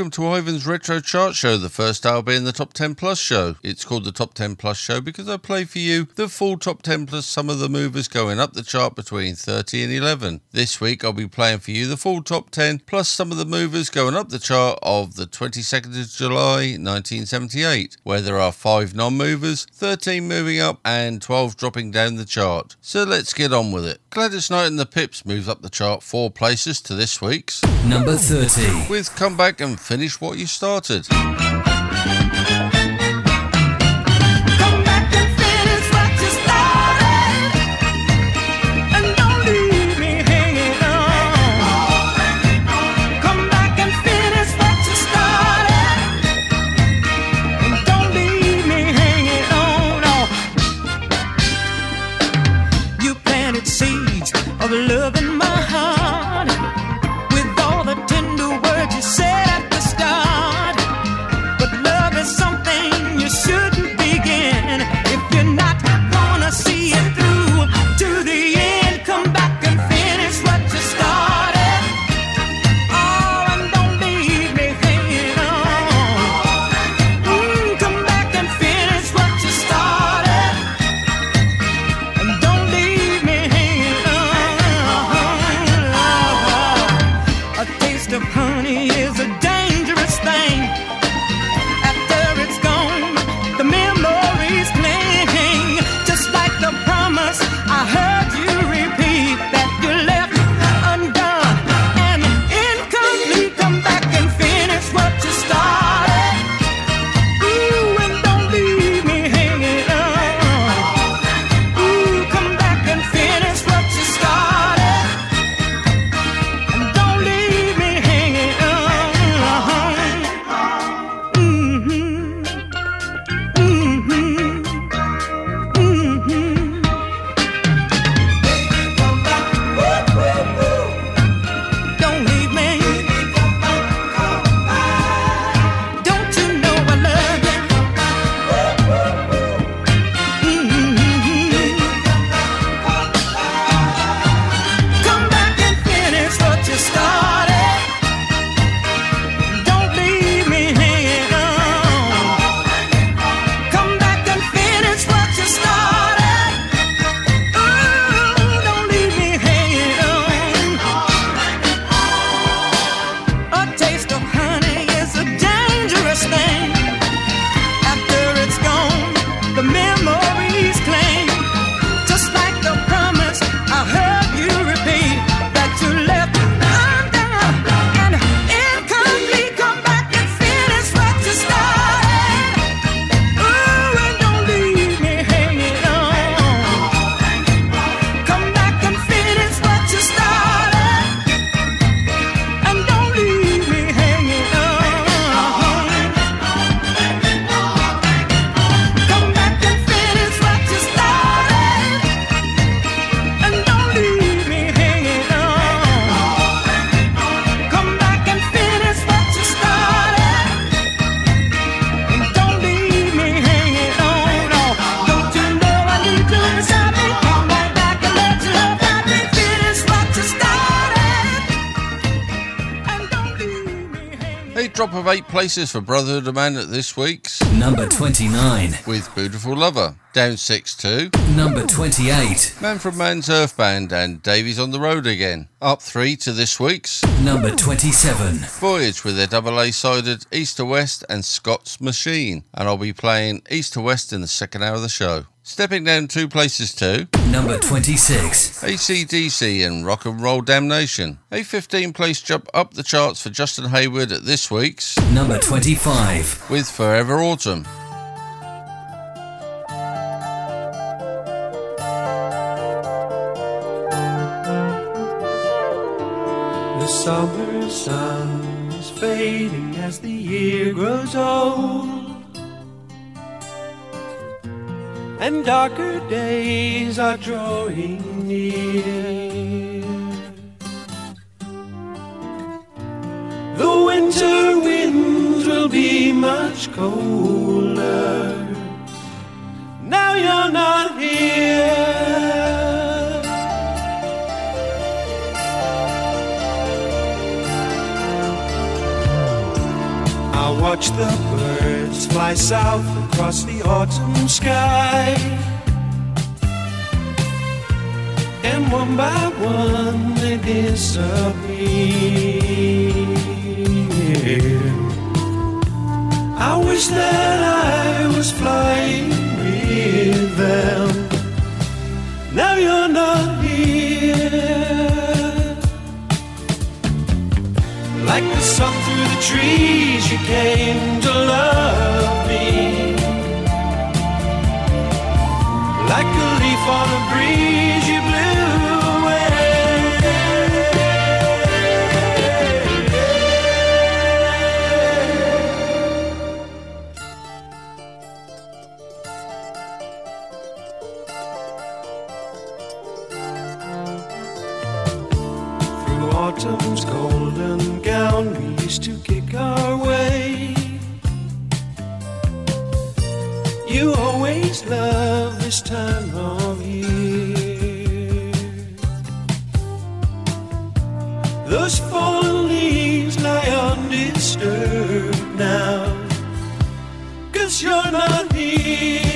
Welcome to Ivan's Retro Chart Show, the first hour being the Top 10 Plus show. It's called the Top 10 Plus show because I play for you the full Top 10 plus some of the movers going up the chart between 30 and 11. This week I'll be playing for you the full Top 10 plus some of the movers going up the chart of the 22nd of July 1978, where there are 5 non movers, 13 moving up, and 12 dropping down the chart. So let's get on with it. Gladys Knight and the Pips moves up the chart four places to this week's number 30 with Comeback and finish what you started. Places for Brotherhood of Man at this week's number 29 with Beautiful Lover. Down 6 2. number 28 Manfred Mann's Earth Band and Davy's on the Road again. Up 3 to this week's number 27 Voyage with their double A sided East to West and Scotch Machine. And I'll be playing East to West in the second hour of the show. Stepping down two places to Number 26. ACDC and Rock and Roll Damnation. A 15 place jump up the charts for Justin Hayward at this week's Number 25. with Forever Autumn. The summer sun is fading as the year grows old. And darker days are drawing near. The winter winds will be much colder. Now you're not here. I watch the birds fly south across the autumn sky. And one by one they disappear. I wish that I was flying with them. Now you're not here. Like the sun through the trees, you came to love me. Like a leaf on a breeze, autumn's golden gown, we used to kick our way. You always love this time of year. Those fallen leaves lie undisturbed now. Cause you're not here.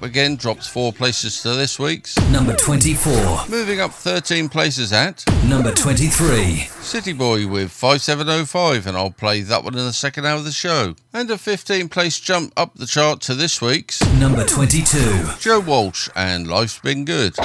Up Again drops four places to this week's. Number 24. Moving up 13 places at Number 23. City Boy with 5705, and I'll play that one in the second hour of the show. And a 15 place jump up the chart to this week's Number 22. Joe Walsh and Life's Been Good.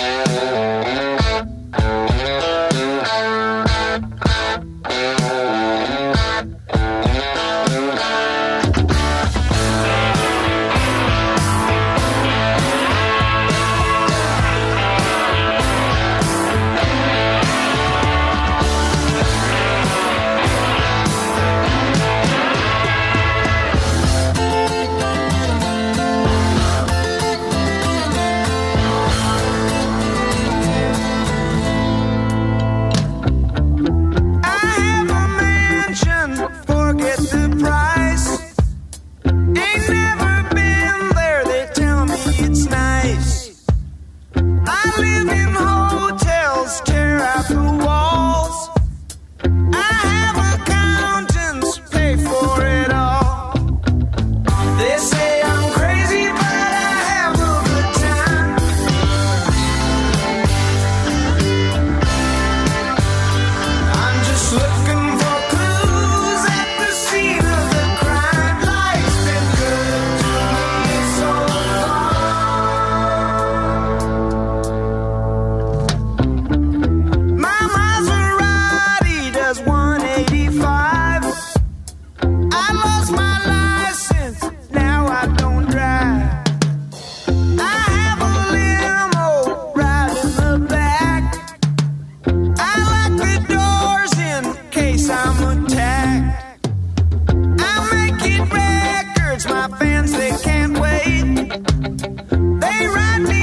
me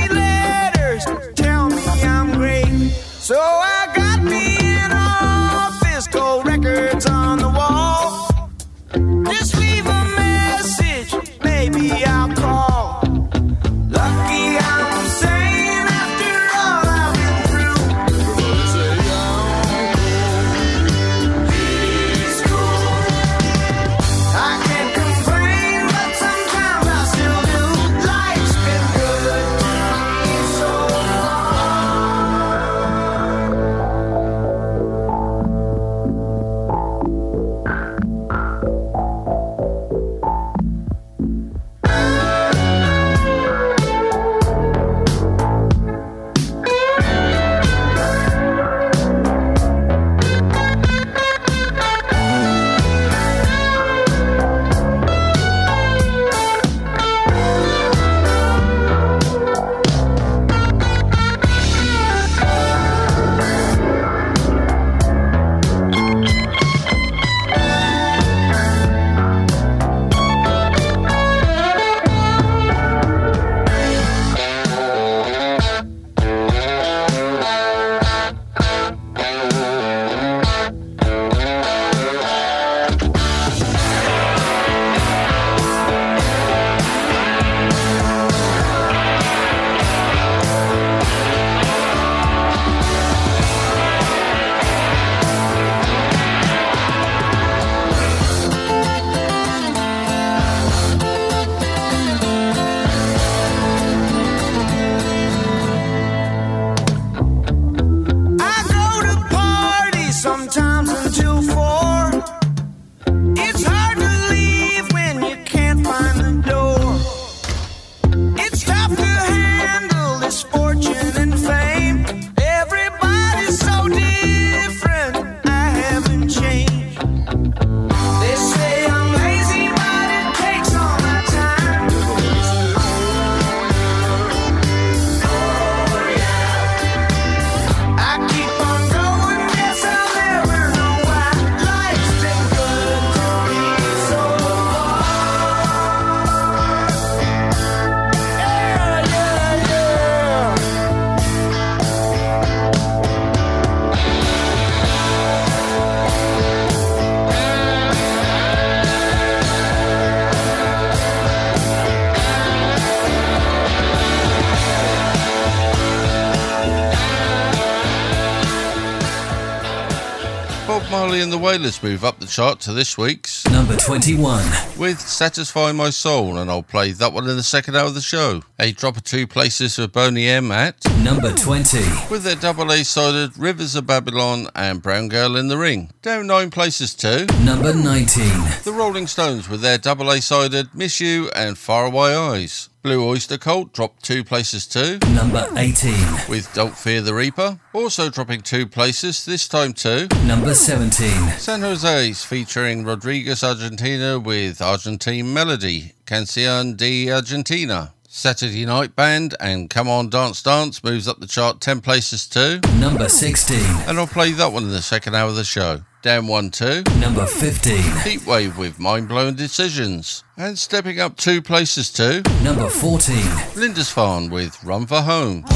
and the Wailers move up the chart to this week's Number 21. with Satisfy My Soul, and I'll play that one in the second hour of the show. A drop of two places for Boney M at Number 20. with their double A sided Rivers of Babylon and Brown Girl in the Ring. Down nine places to Number 19. the Rolling Stones with their double A sided Miss You and Faraway Eyes. Blue Oyster Cult dropped two places too. Number 18. with Don't Fear the Reaper, also dropping two places, this time too. Number 17. San Jose's featuring Rodriguez Argentina with Argentine Melody, Cancion de Argentina. Saturday Night Band and Come On Dance Dance moves up the chart 10 places to Number 16. and I'll play that one in the second hour of the show. Down one 2. Number 15. Heatwave with Mind Blowing Decisions, and stepping up two places to Number 14. Lindisfarne with Run for Home.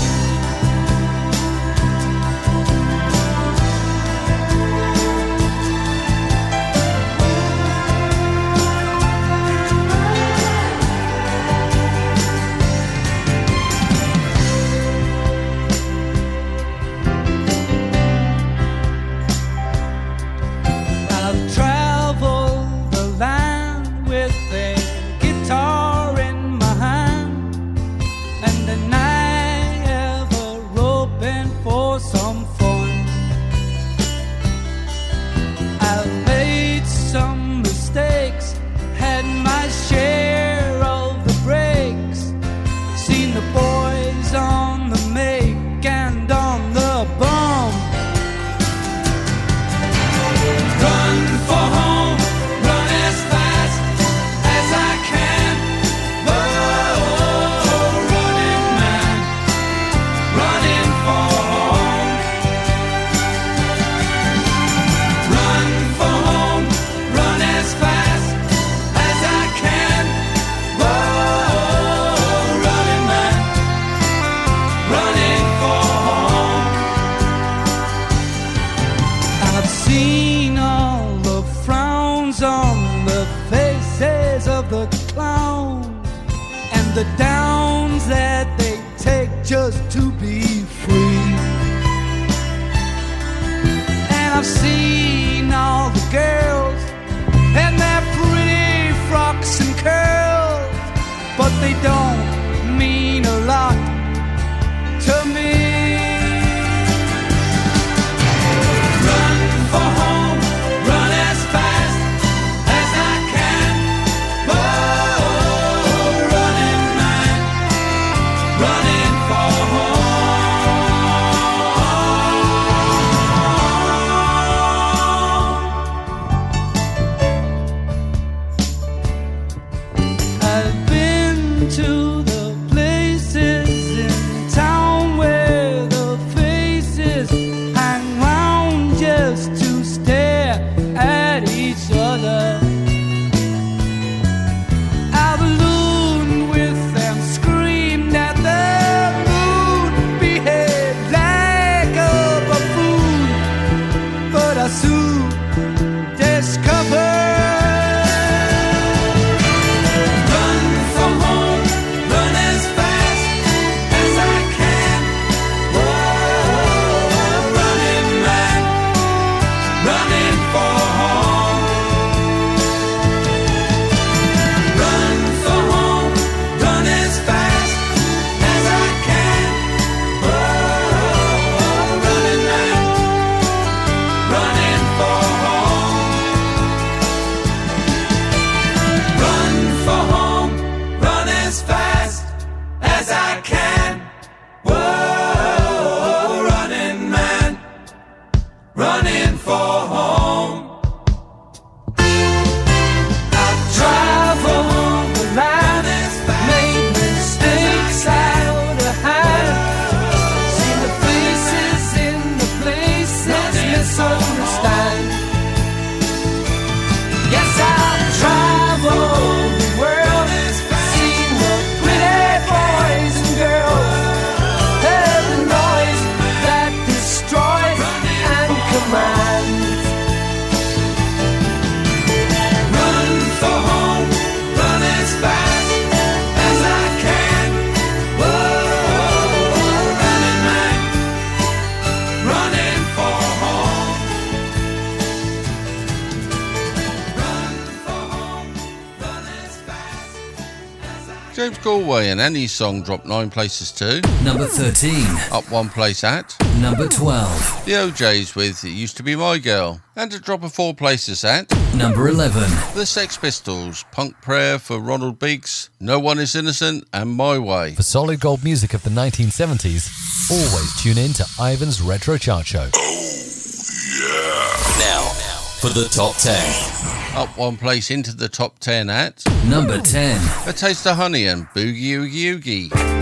Galway and Annie's song dropped nine places too. Number 13. Up one place at. Number 12. The O'Jays with It Used to Be My Girl. And a drop of four places at. Number 11. The Sex Pistols, Punk Prayer for Ronald Biggs, No One Is Innocent, and My Way. For solid gold music of the 1970s, always tune in to Ivan's Retro Chart Show. For the top 10. Up one place into the top 10 at. Number 10. A Taste of Honey and Boogie Oogie Oogie.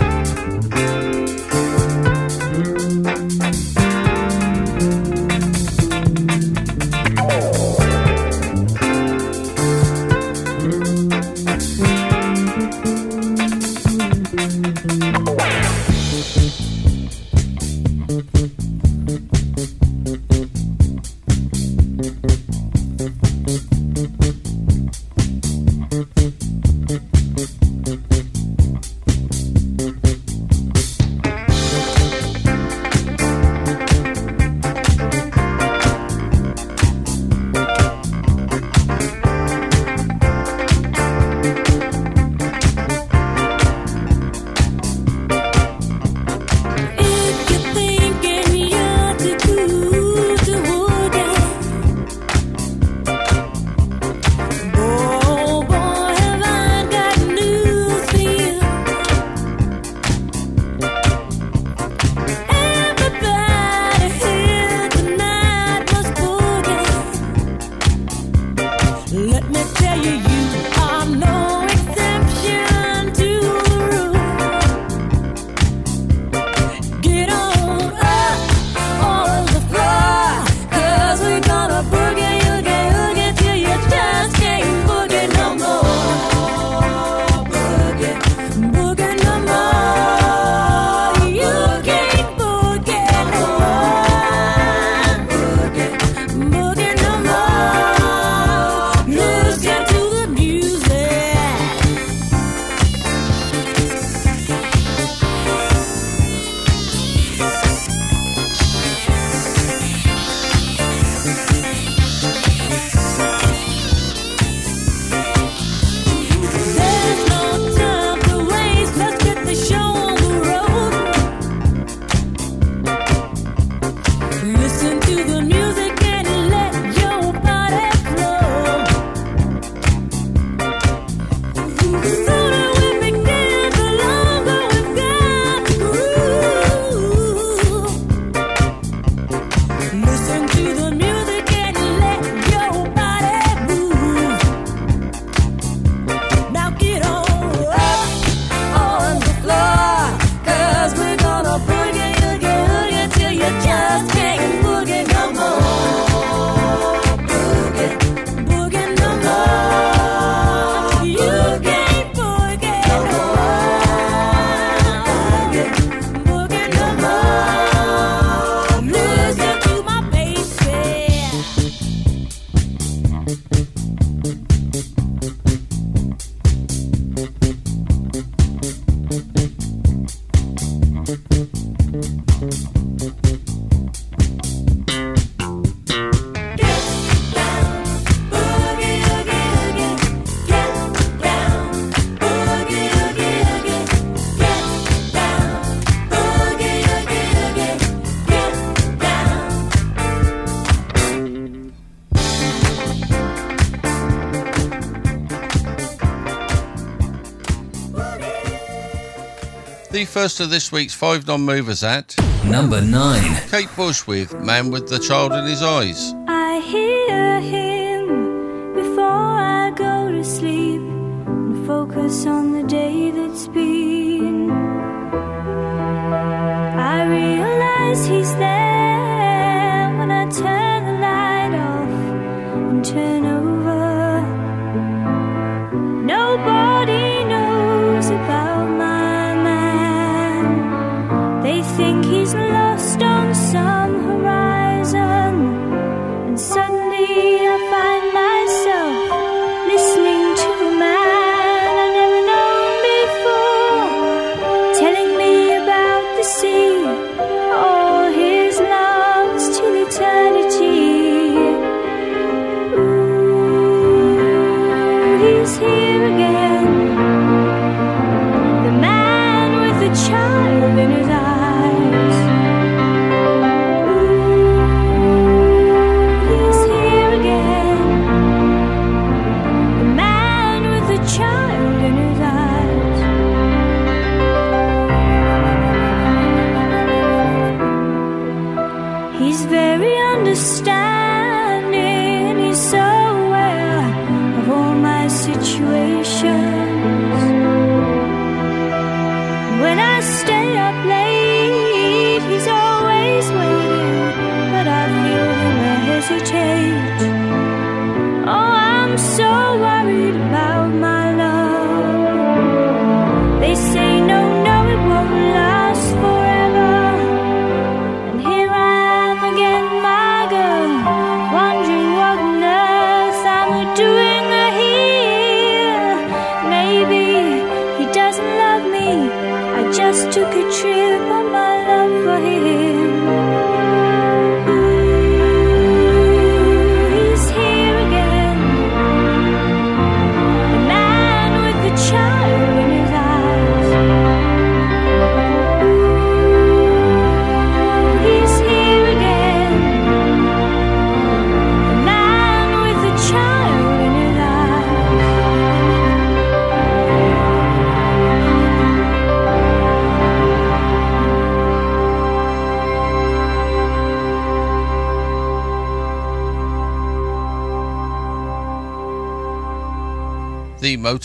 First of this week's five non movers at. Number 9. Kate Bush with Man with the Child in His Eyes.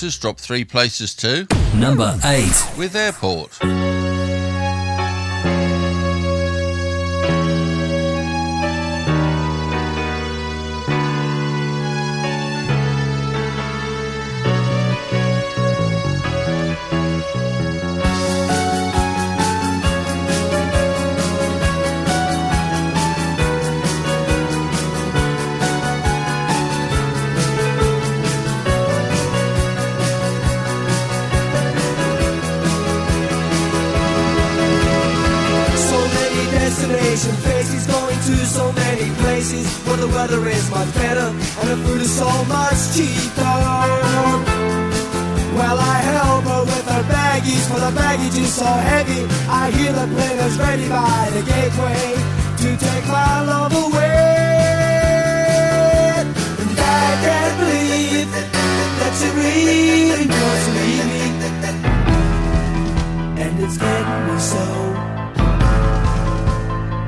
Motors dropped three places to Number 8. with Airport. So much cheaper. Well, I help her with her baggies, for the baggage is so heavy. I hear the plane is ready by the gateway to take my love away. And I can't believe that she really leave me. And it's getting me so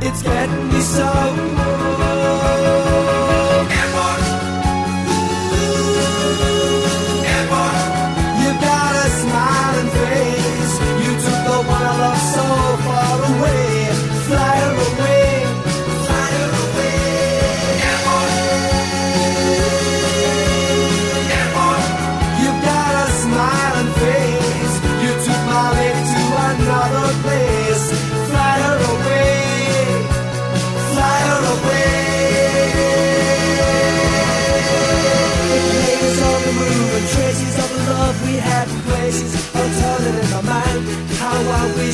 it's getting me so.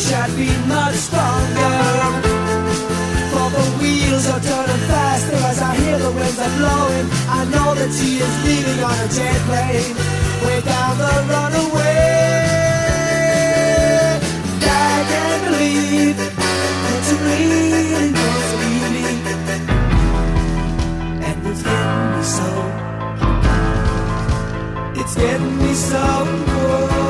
Wish I'd been much stronger. For the wheels are turning faster as I hear the winds are blowing. I know that she is leaving on a jet plane, way down the runaway. I can't believe that you really leave me, and it's getting me so. It's getting me so. Airport.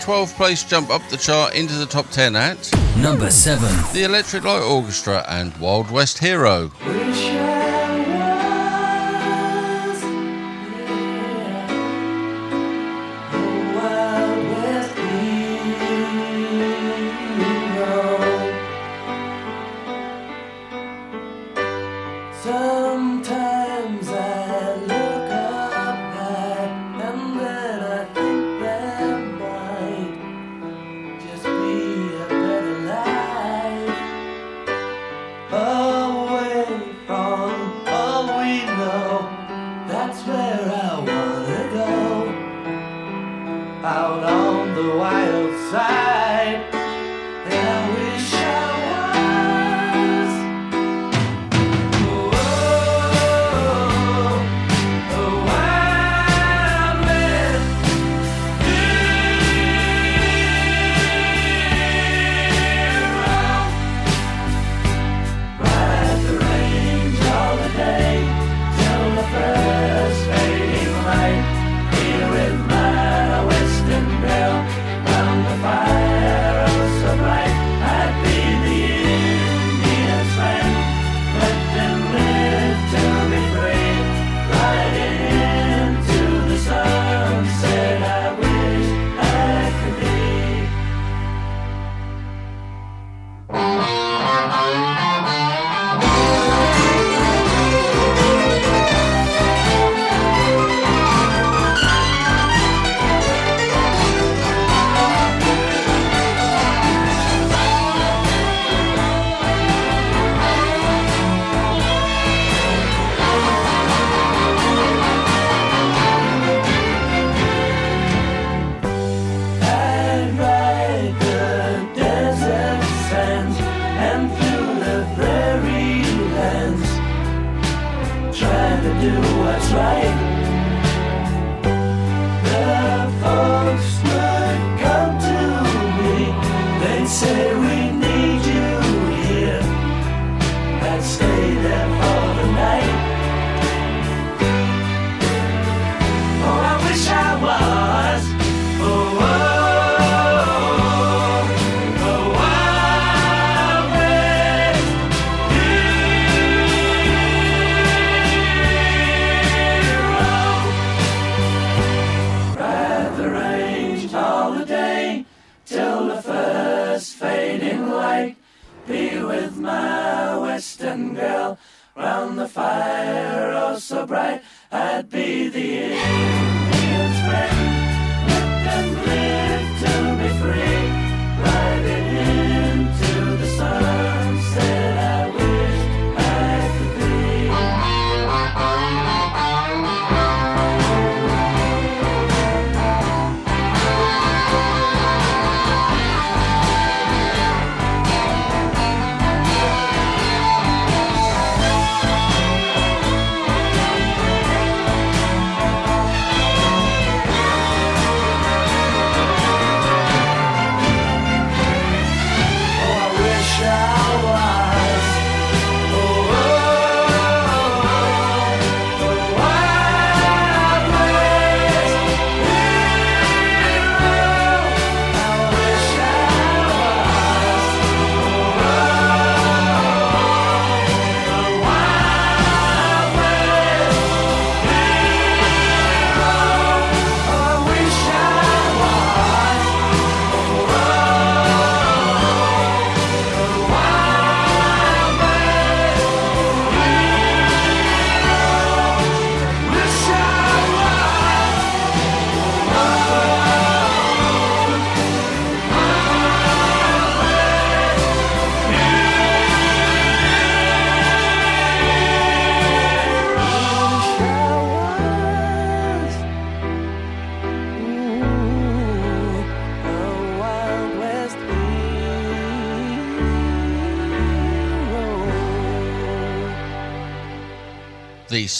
12th place jump up the chart into the top 10 at number 7 The Electric Light Orchestra and Wild West Hero.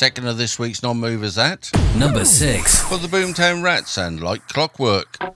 second of this week's non-movers at number six for the Boomtown Rats and Like Clockwork.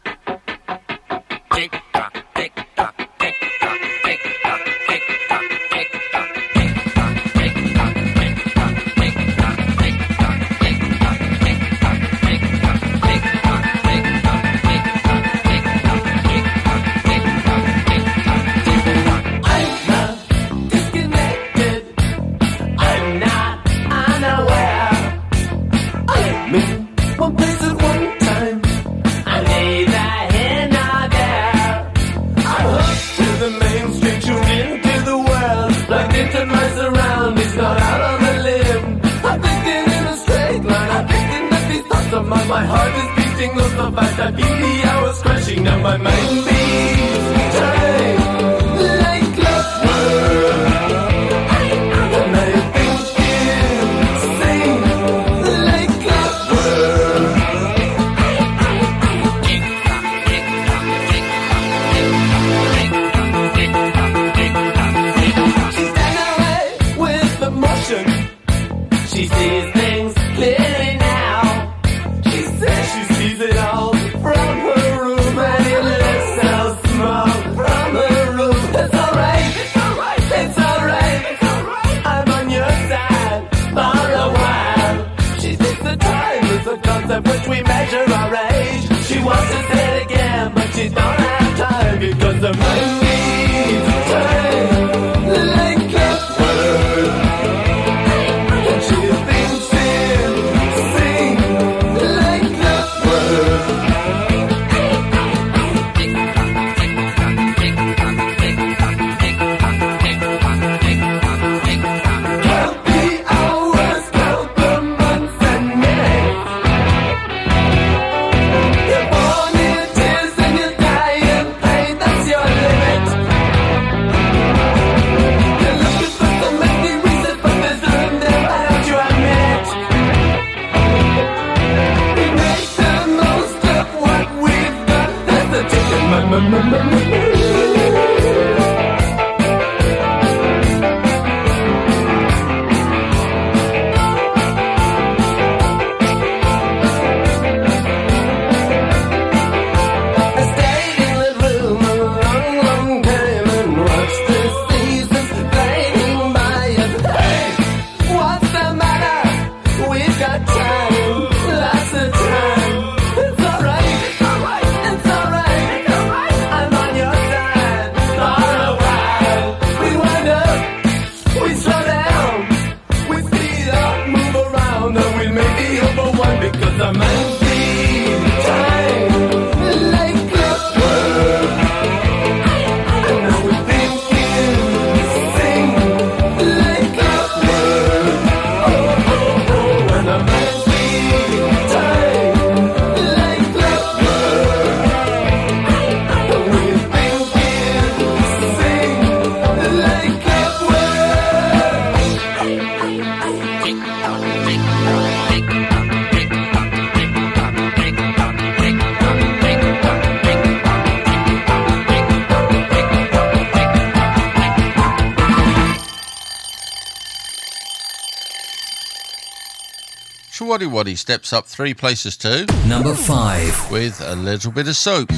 Everybody steps up three places to number five with a little bit of soap. A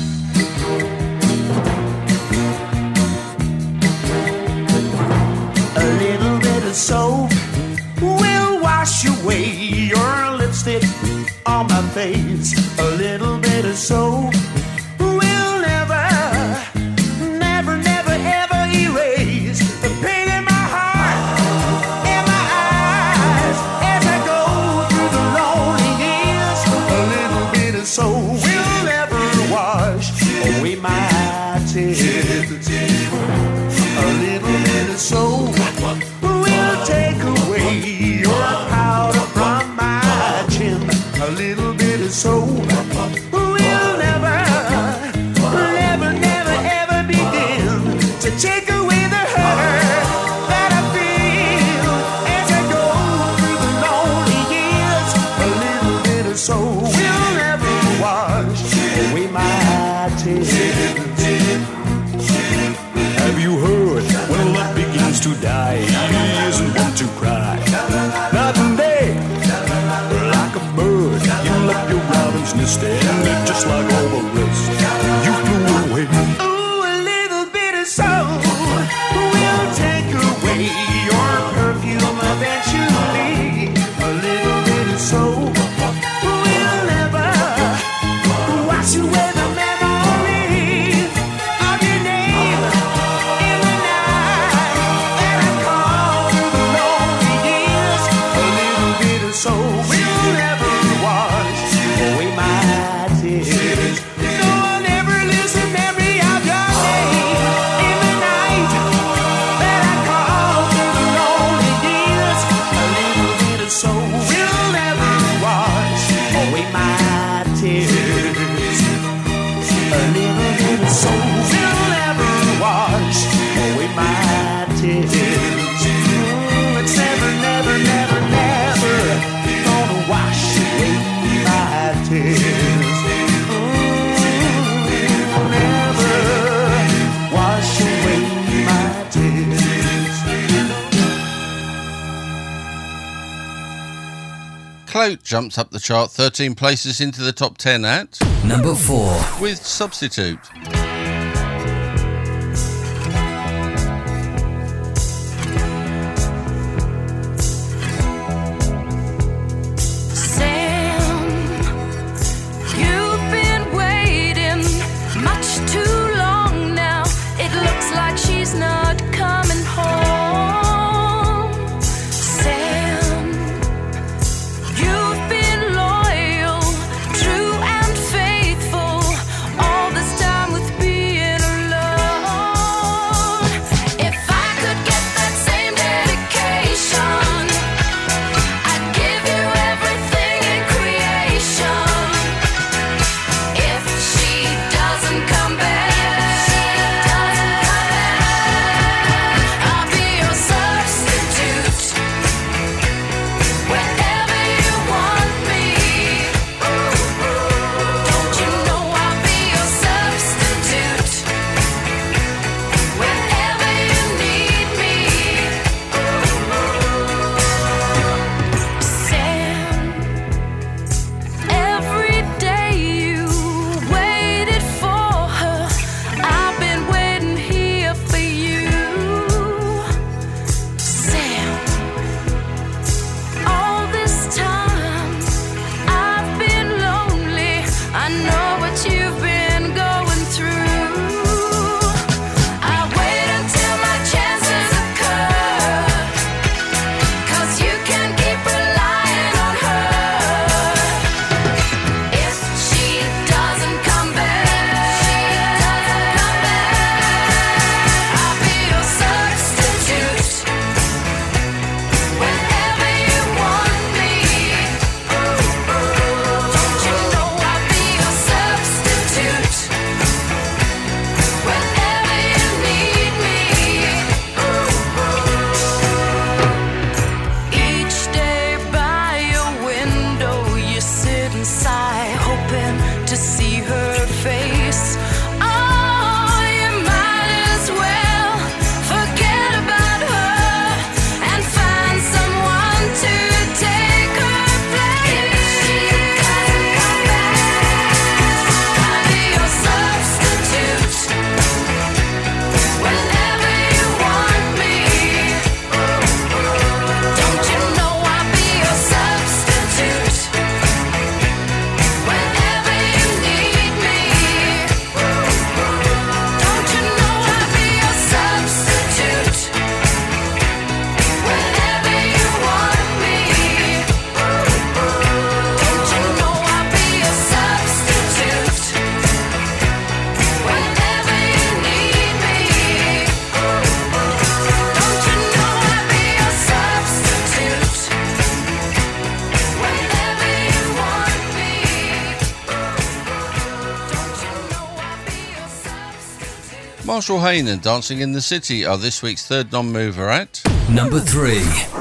little bit of soap will wash away your lipstick on my face. jumps up the chart 13 places into the top 10 at number 4 with Substitute. Marshall Hain and Dancing in the City are this week's third non mover at number three.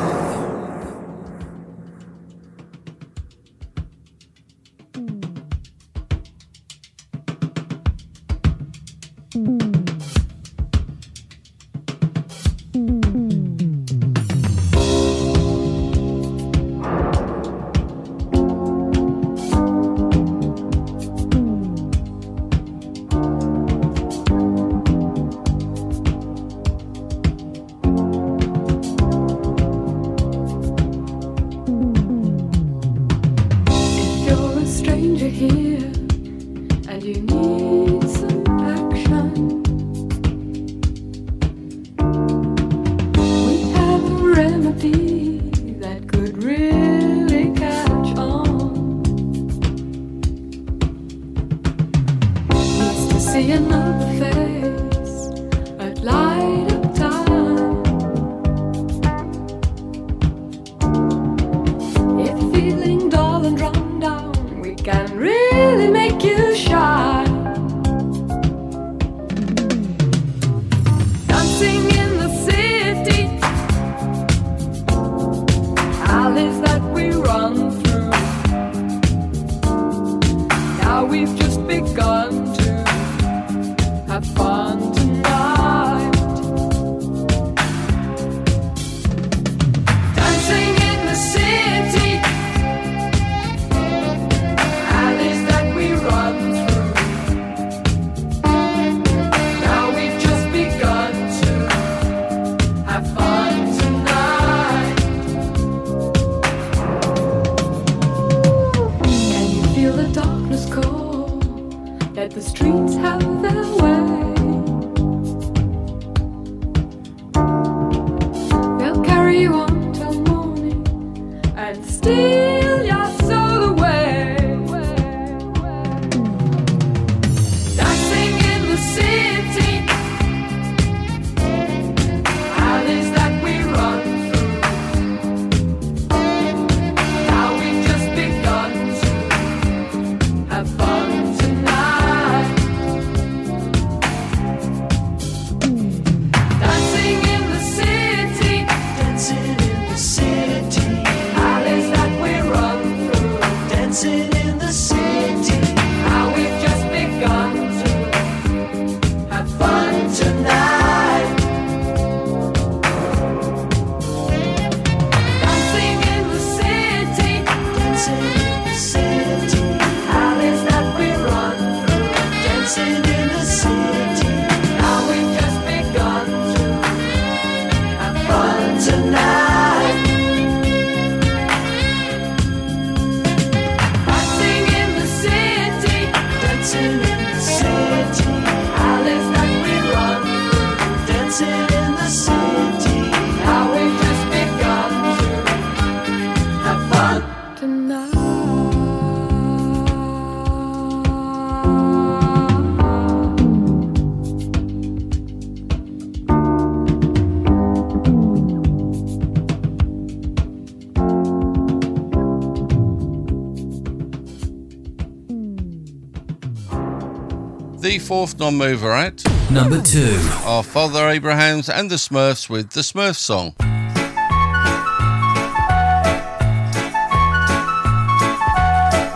fourth non-mover at number two are Father Abrahams and the Smurfs with the Smurf song.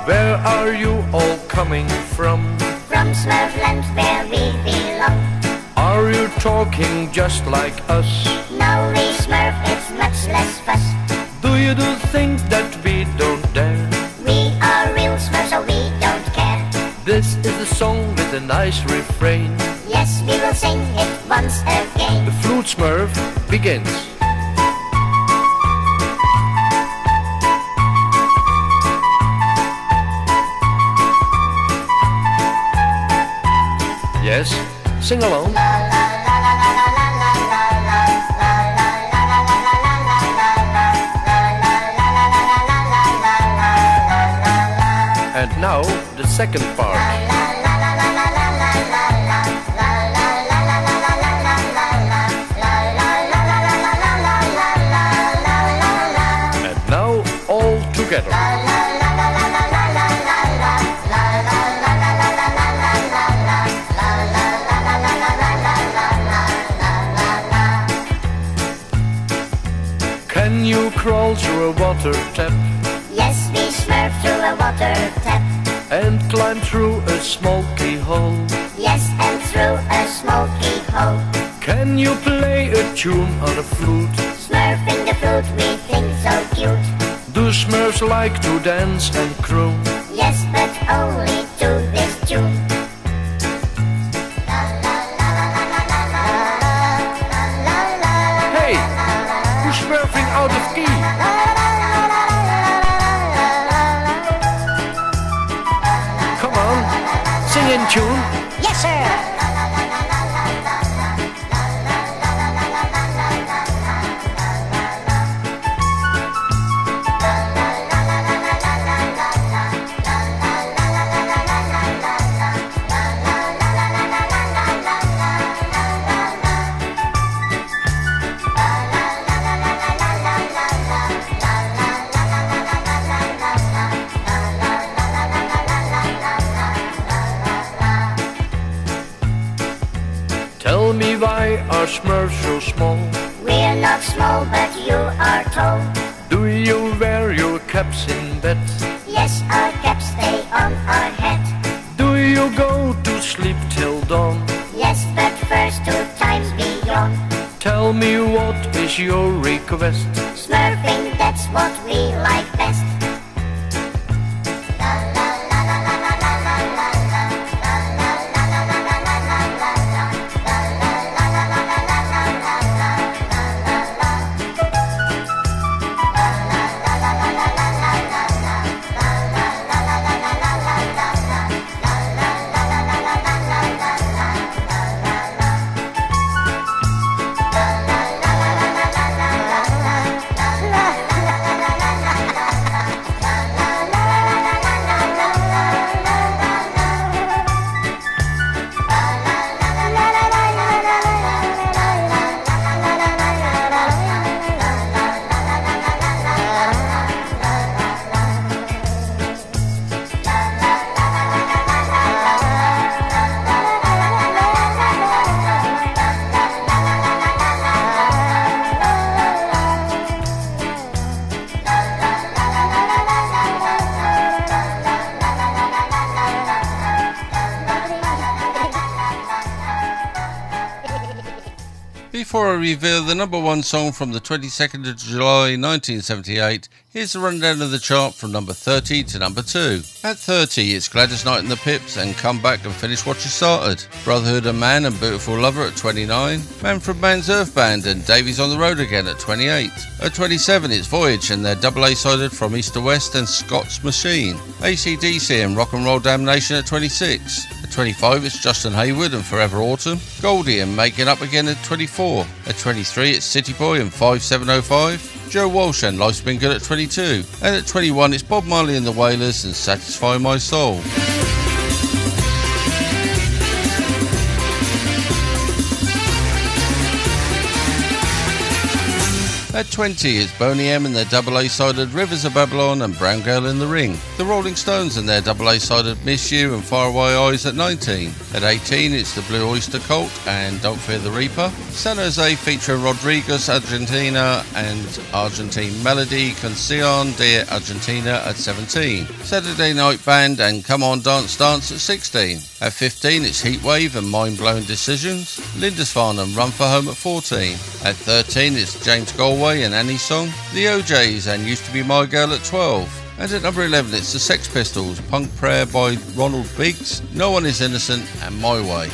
Where are you all coming from? From Smurfland, where we belong. Are you talking just like us? a nice refrain. Yes, we will sing it once again. The flute smurf begins. Yes, sing along. And now the second part. together. Can you crawl through a water tap? Yes, we smurf through a water tap. And climb through a smoky hole? Yes, and through a smoky hole. Can you play a tune on a flute? Smurfing the flute Christmas like to dance and crow. Yes, but only two. The number one song from the 22nd of July 1978, here's a rundown of the chart from number 30 to number 2. At 30, it's Gladys Knight and the Pips and Come Back and Finish What You Started. Brotherhood of Man and Beautiful Lover at 29. Manfred Mann's Earth Band and Davy's on the Road Again at 28. At 27, it's Voyage and their double A-sided From East to West and Scotch Machine. ACDC and Rock and Roll Damnation at 26. At 25, it's Justin Hayward and Forever Autumn. Goldie and Making Up Again at 24. At 23, it's City Boy and 5705. Joe Walsh and Life's Been Good at 22. And at 21, it's Bob Marley and the Wailers and Satisfy My Soul. At 20, it's Boney M and their double A-sided Rivers of Babylon and Brown Girl in the Ring. The Rolling Stones and their double A-sided Miss You and Faraway Eyes at 19. At 18, it's the Blue Oyster Cult and Don't Fear the Reaper. San Jose featuring Rodriguez Argentina and Argentine Melody Canción de Argentina at 17. Saturday Night Band and Come On Dance Dance at 16. At 15, it's Heatwave and Mind Blowing Decisions. Lindisfarne and Run for Home at 14. At 13, it's James Galway and Annie Song. The O'Jays and Used to Be My Girl at 12. And at number 11, it's the Sex Pistols, Punk Prayer by Ronald Biggs, No One Is Innocent, and My Way.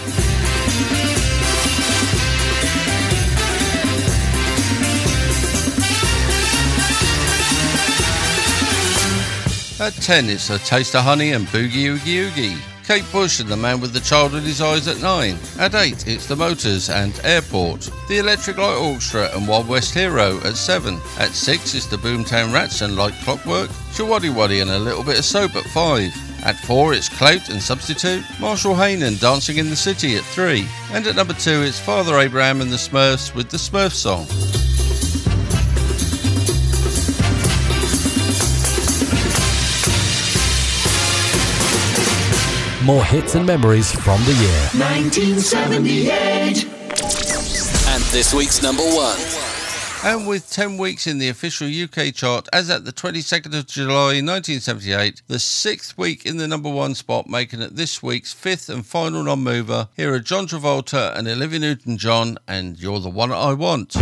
At 10, it's A Taste of Honey and Boogie Oogie Oogie. Kate Bush and the Man with the Child in His Eyes at 9. At 8, it's The Motors and Airport. The Electric Light Orchestra and Wild West Hero at 7. At 6, it's the Boomtown Rats and Like Clockwork. Showaddywaddy and a little bit of soap at 5. At 4, it's Clout and Substitute. Marshall Hain and Dancing in the City at 3. And at number 2, it's Father Abraham and the Smurfs with the Smurf song. More hits and memories from the year. 1978. And this week's number one. And with 10 weeks in the official UK chart, as at the 22nd of July 1978, the sixth week in the number one spot, making it this week's fifth and final non mover, here are John Travolta and Olivia Newton John, and You're the One I Want.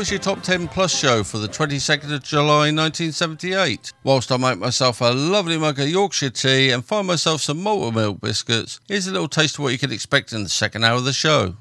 Was your top 10 plus show for the 22nd of July 1978. Whilst I make myself a lovely mug of Yorkshire tea and find myself some malted milk biscuits, here's a little taste of what you can expect in the second hour of the show.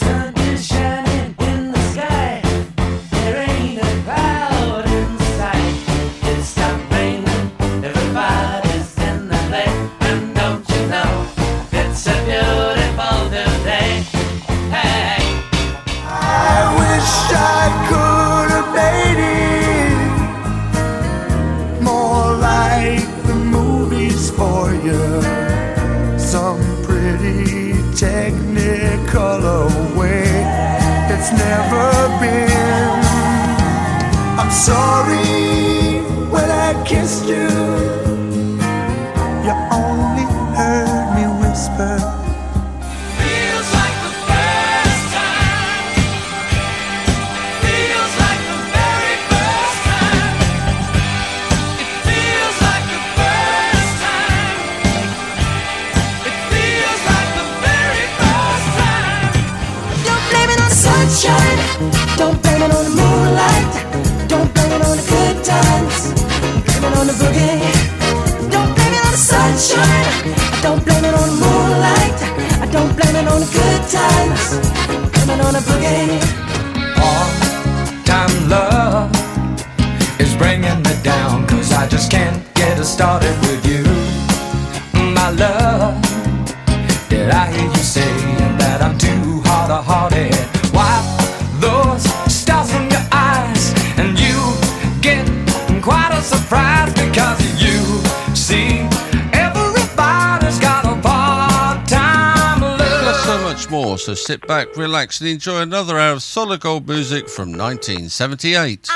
Sit back, relax, and enjoy another hour of solid gold music from 1978.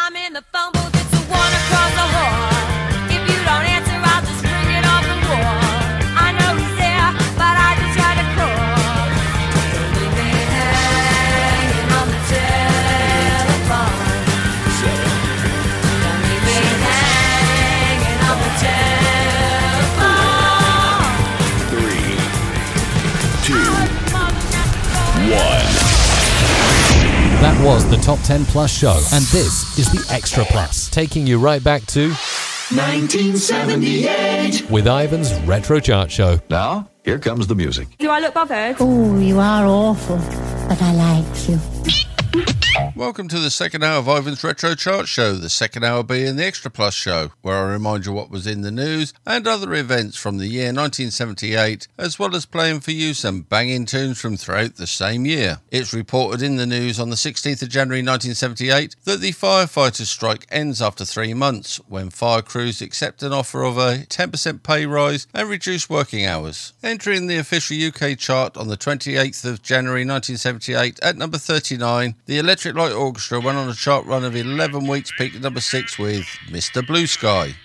Was the Top 10 Plus show, and this is the Extra Plus, taking you right back to 1978. with Ivan's Retro Chart Show. Now, here comes the music. Do I look bothered? Oh, you are awful, but I like you. Welcome to the second hour of Ivan's Retro Chart Show, the second hour being the Extra Plus show, where I remind you what was in the news and other events from the year 1978, as well as playing for you some banging tunes from throughout the same year. It's reported in the news on the 16th of January 1978 that the firefighters' strike ends after three months when fire crews accept an offer of a 10% pay rise and reduced working hours. Entering the official UK chart on the 28th of January 1978 at number 39, the Electric Light Orchestra went on a chart run of 11 weeks, peaked at number 6 with Mr. Blue Sky.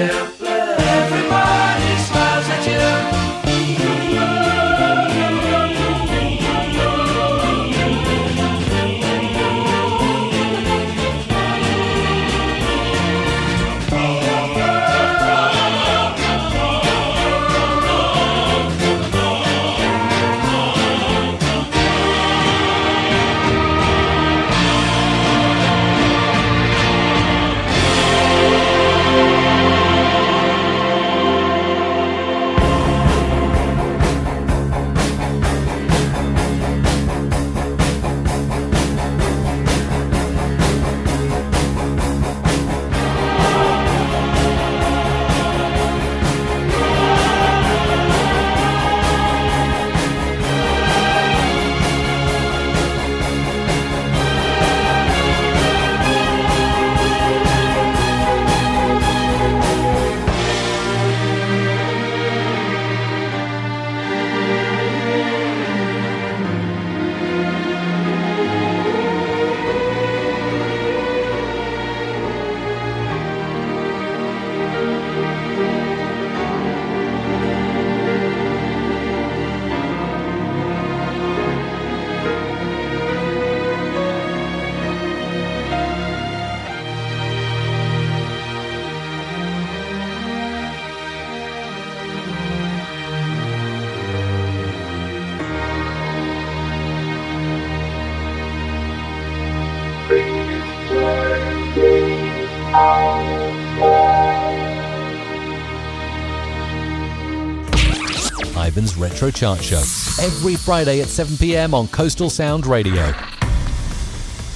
What Retro Chart Show. Every Friday at 7 pm on Coastal Sound Radio.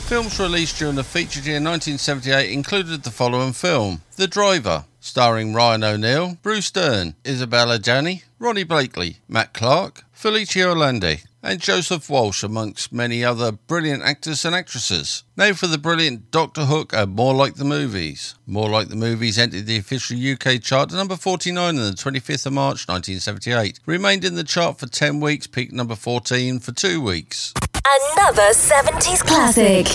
Films released during the featured year 1978 included the following film The Driver, starring Ryan O'Neal, Bruce Dern, Isabelle Adjani, Ronee Blakley, Matt Clark, Felicia Orlandi, and Joseph Walsh, amongst many other brilliant actors and actresses. Now for the brilliant Doctor Hook and More Like the Movies. More Like the Movies entered the official UK chart to number 49 on the 25th of March 1978. Remained in the chart for 10 weeks, peaked number 14 for two weeks. Another 70s classic.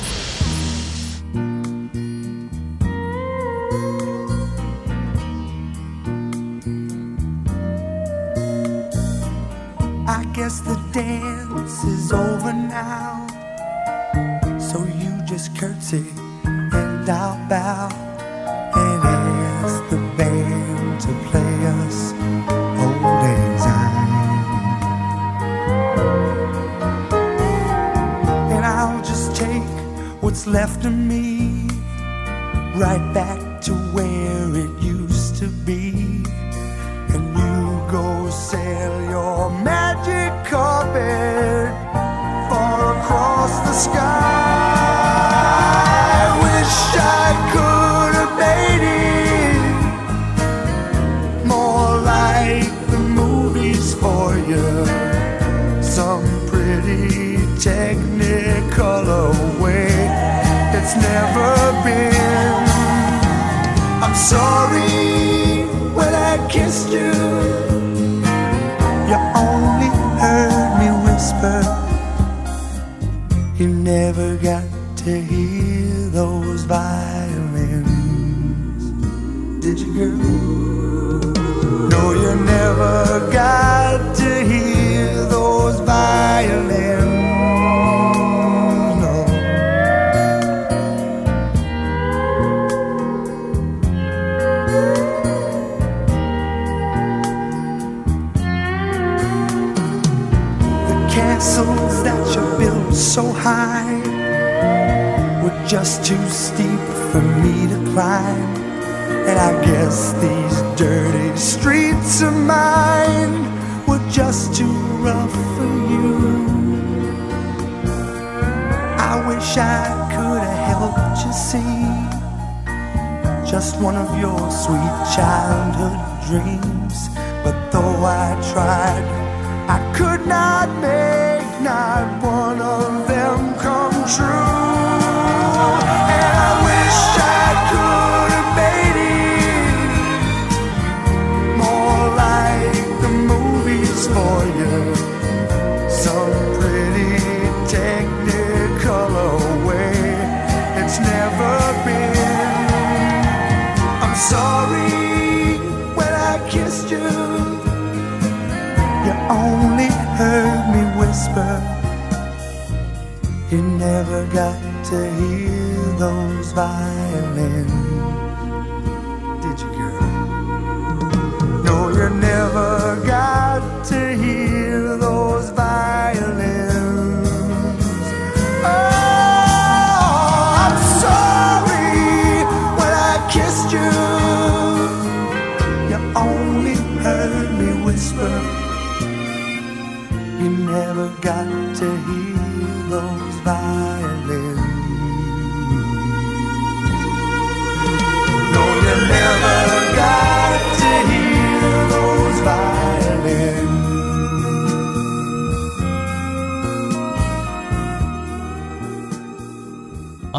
I guess the dance is over now. So you just curtsy and I'll bow and ask the band to play us old syne. And I'll just take what's left of me right back to where it used to be and you go sail your magic carpet across the sky. Wish I could have made it more like the movies for you. Some pretty technicolor way never been. I'm sorry when I kissed you. never got to hear those violins. Did you, girl? No, you never got to hear those violins. So high were just too steep for me to climb. And I guess these dirty streets of mine were just too rough for you. I wish I could have helped you see just one of your sweet childhood dreams. But though I tried, I could not make not one never got to hear those violins.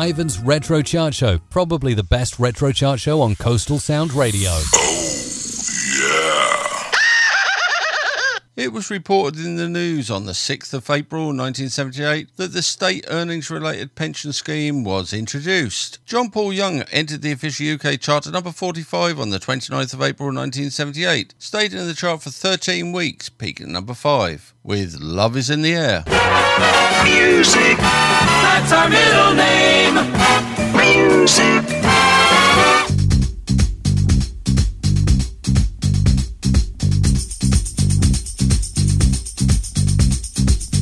Ivan's Retro Chart Show, probably the best retro chart show on Coastal Sound Radio. Oh, It was reported in the news on the 6th of April 1978 that the state earnings related pension scheme was introduced. John Paul Young entered the official UK chart at number 45 on the 29th of April 1978, stayed in the chart for 13 weeks, peaking at number 5 with Love is in the Air. Music. That's our middle name. Music.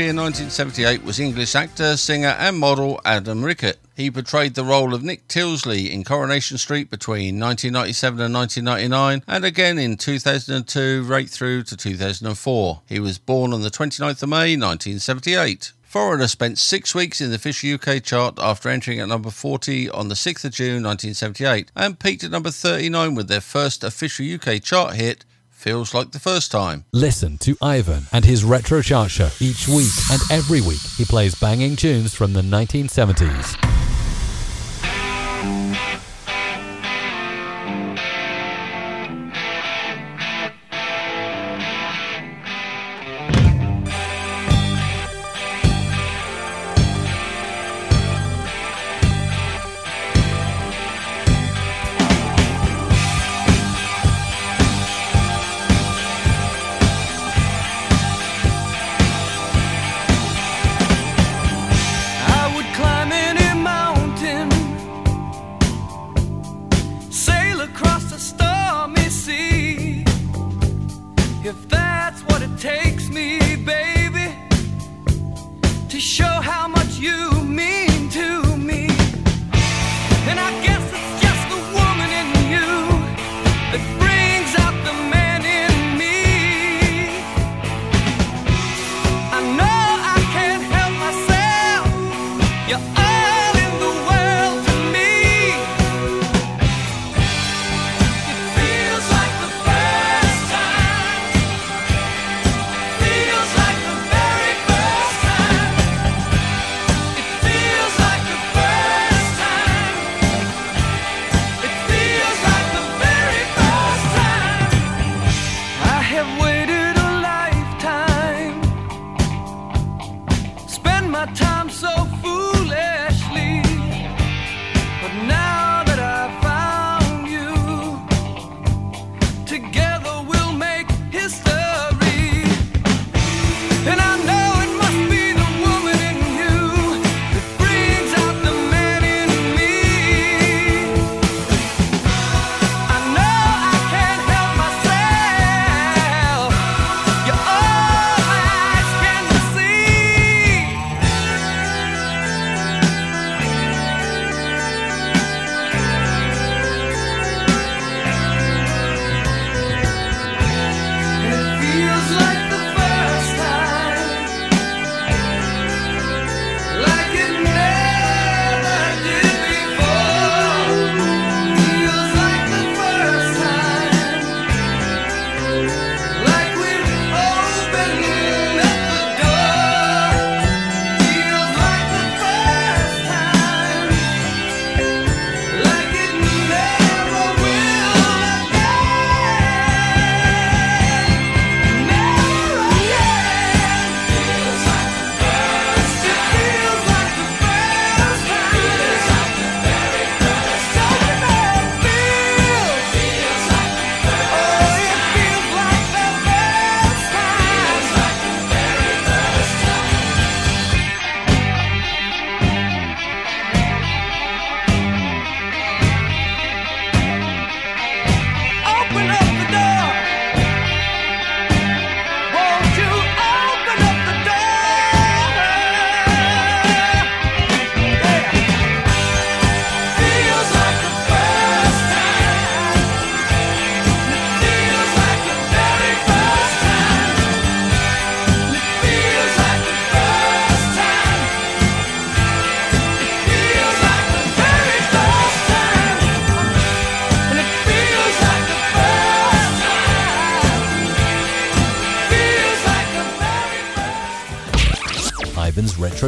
In the feature year 1978 was English actor, singer and model Adam Rickett. He portrayed the role of Nick Tilsley in Coronation Street between 1997 and 1999 and again in 2002 right through to 2004. He was born on the 29th of May 1978. Foreigner spent six weeks in the official UK chart after entering at number 40 on the 6th of June 1978 and peaked at number 39 with their first official UK chart hit, Feels Like the First Time. Listen to Ivan and his Retro Chart Show each week and every week he plays banging tunes from the 1970s. to show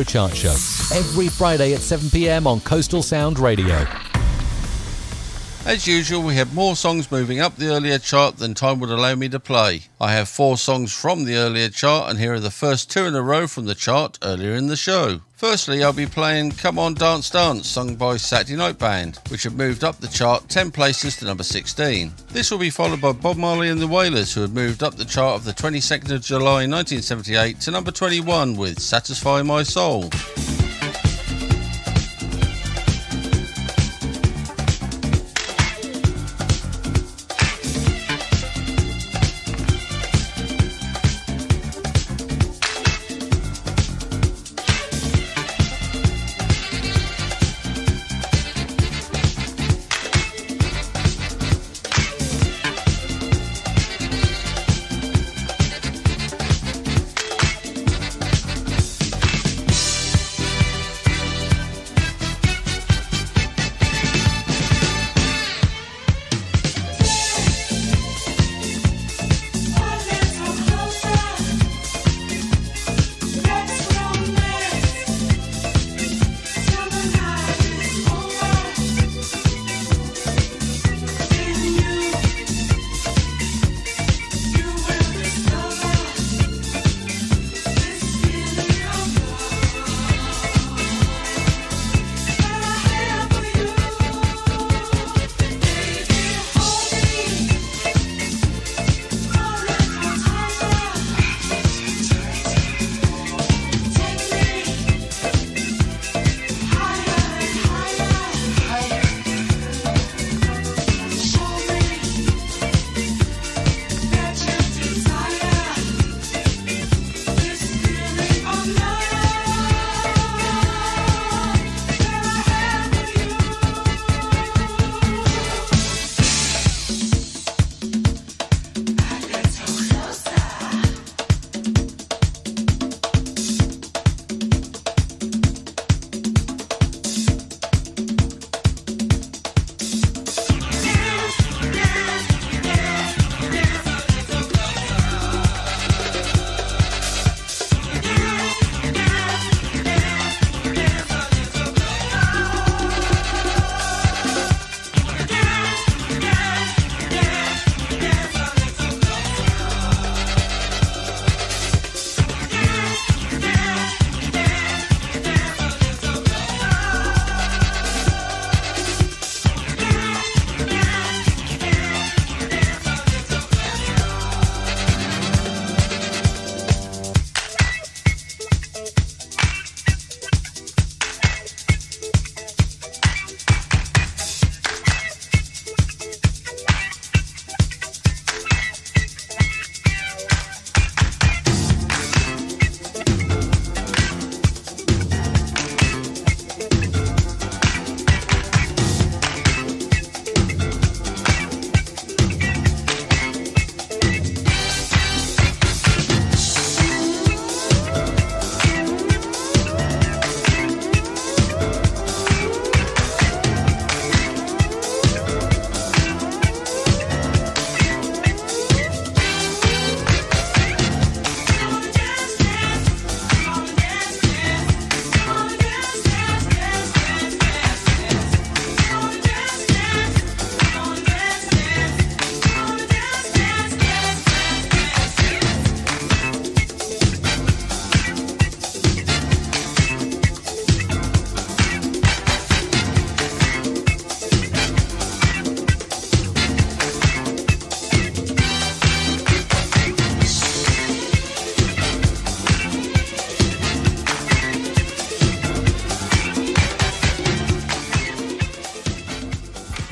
Chart Show. Every Friday at 7 pm on Coastal Sound Radio. As usual, we have more songs moving up the earlier chart than time would allow me to play. I have four songs from the earlier chart, and here are the first two in a row from the chart earlier in the show. Firstly, I'll be playing Come On Dance Dance, sung by Saturday Night Band, which have moved up the chart 10 places to number 16. This will be followed by Bob Marley and the Wailers, who had moved up the chart of the 22nd of July 1978 to number 21 with Satisfy My Soul.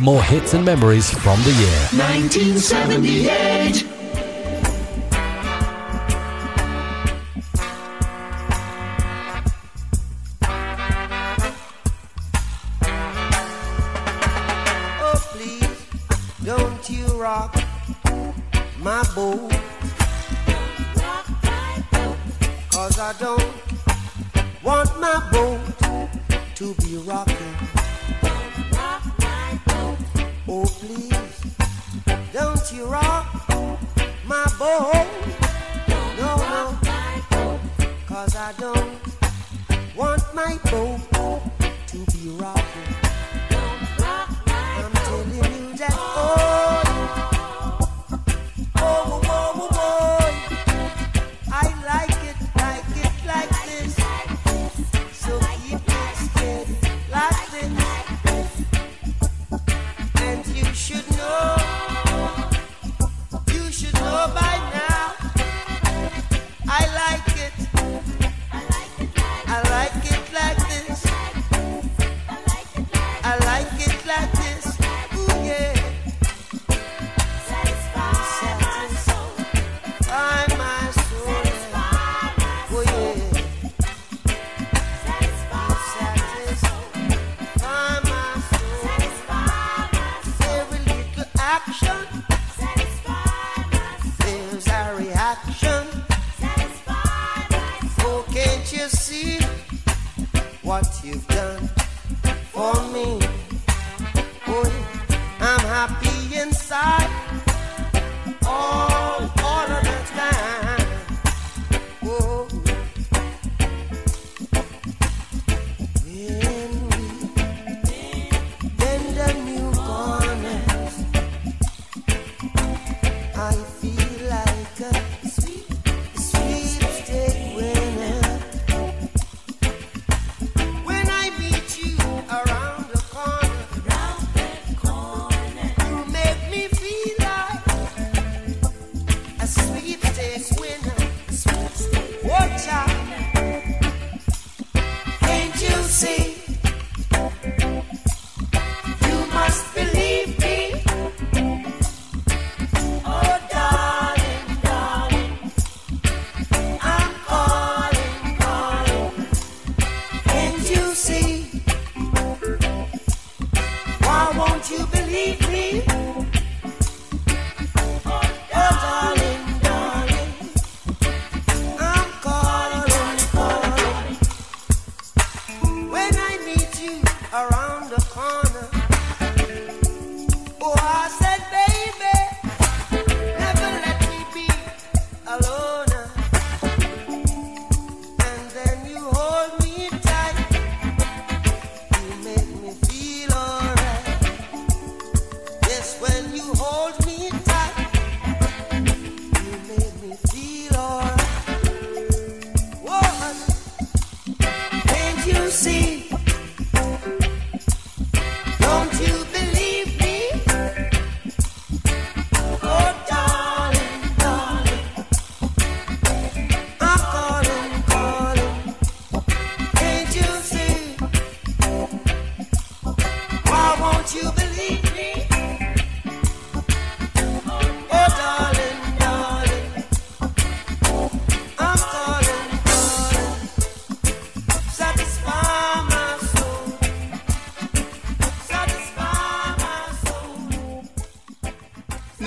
More hits and memories from the year. 1978. Oh, please, don't you rock my boat. Cause I don't want my boat to be rocking. Oh, please, don't you rock my boat. No, I don't want my boat to be rocking.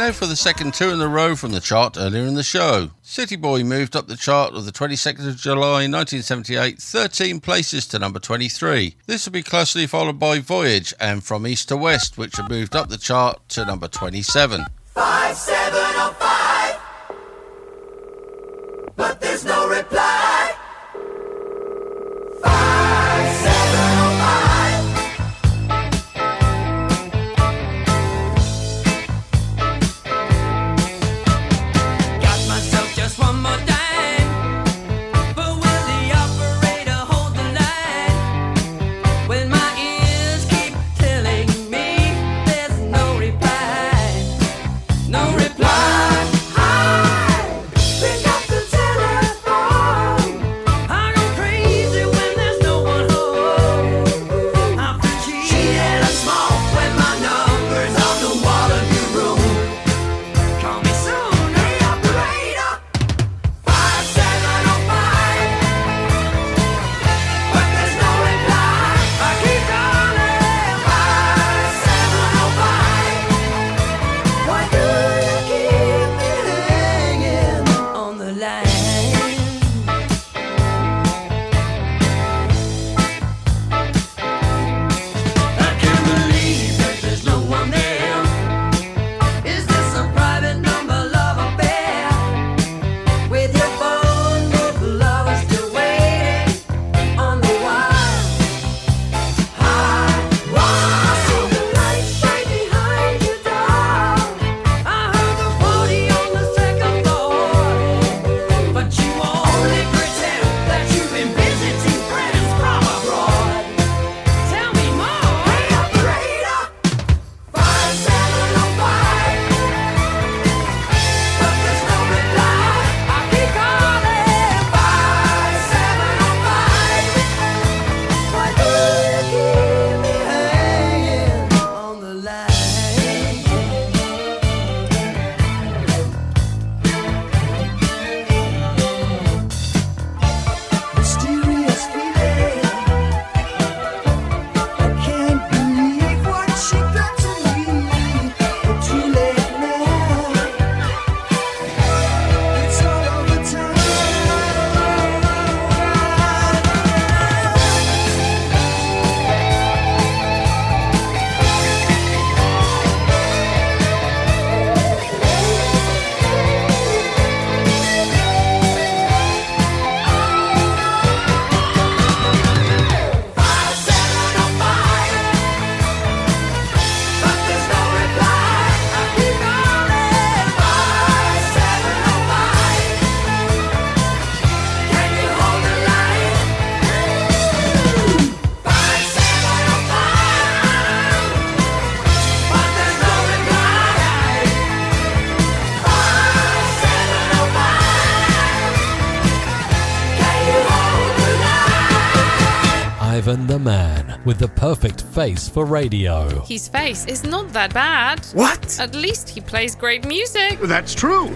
now for the second two in a row from the chart earlier in the show. City Boy moved up the chart of the 22nd of July 1978 13 places to number 23. This will be closely followed by Voyage and From East to West, which are moved up the chart to number 27. Five, seven, oh, five. But there's no reply. Face for radio. His face is not that bad. What? At least he plays great music. That's true.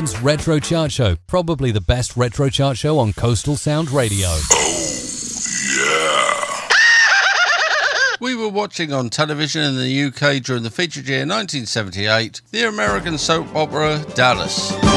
Retro Chart Show, probably the best retro chart show on Coastal Sound Radio. We were watching on television in the UK during the featured year 1978 the American soap opera Dallas.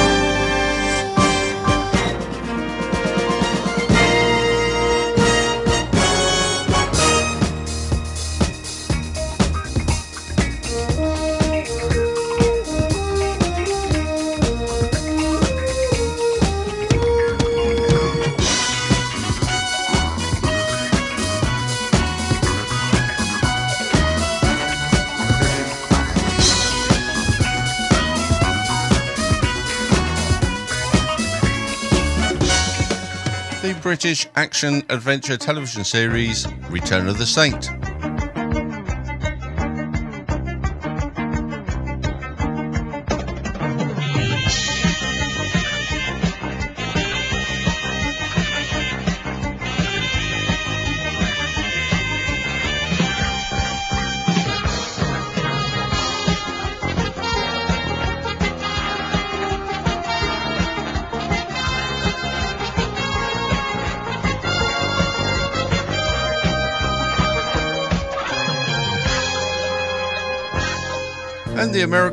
British action adventure television series Return of the Saint.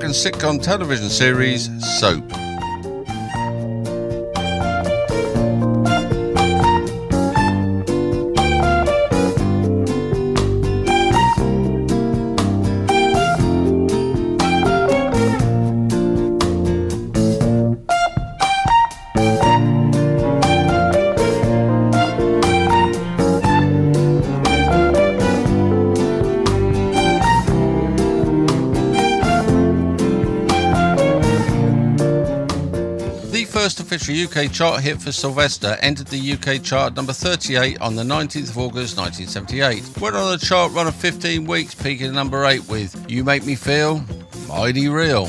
American sitcom television series Soap. Official UK chart hit for Sylvester entered the UK chart number 38 on the 19th of August 1978. Went on a chart run of 15 weeks, peaking at number 8 with You Make Me Feel Mighty Real.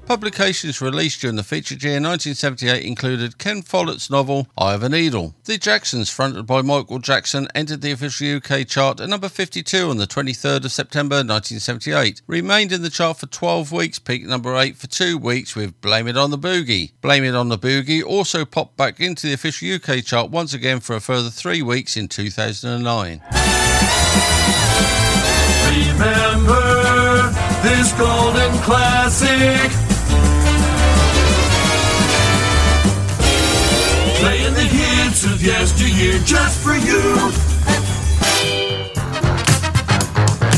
Publications released during the featured year 1978 included Ken Follett's novel Eye of a Needle. The Jacksons, fronted by Michael Jackson, entered the official UK chart at number 52 on the 23rd of September 1978. Remained in the chart for 12 weeks, peaked number 8 for two weeks with Blame It on the Boogie. Blame It on the Boogie also popped back into the official UK chart once again for a further three weeks in 2009. Remember this golden classic. Playing the hits of yesteryear just for you.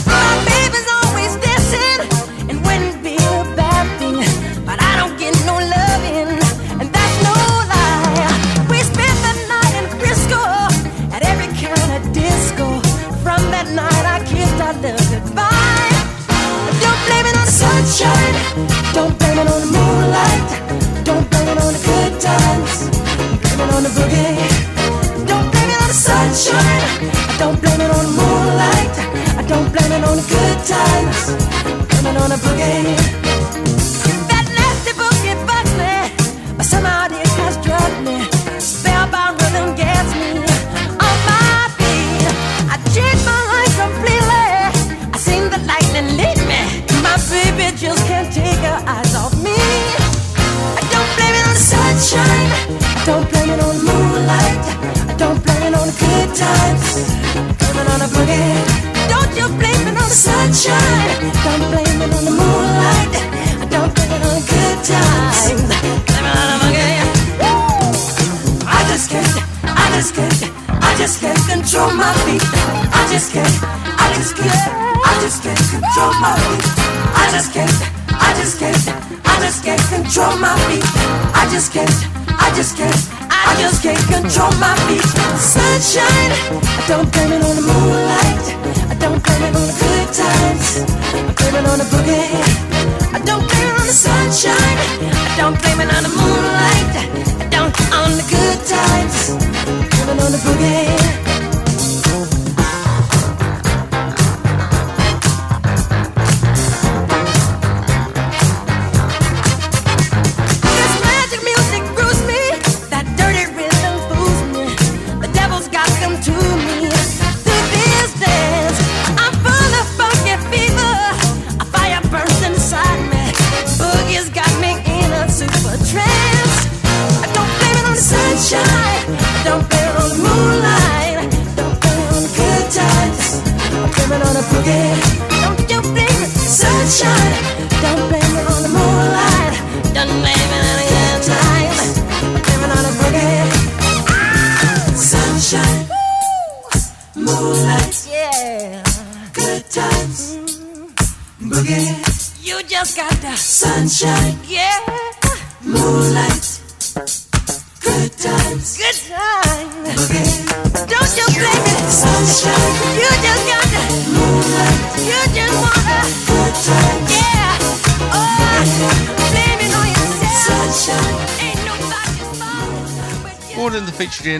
My I don't blame it on moonlight. I don't blame it on good times. Blame it on the boogie. That nasty boogie me, has me. Spellbound rhythm gets me on my feet. I my life completely. I seen the lightning me. My baby just can't take her eyes off me. I don't blame it on the sunshine. I don't blame it on moonlight. I don't just can't. I just can't. I just can't control my feet. Sunshine. I don't blame it on the moonlight.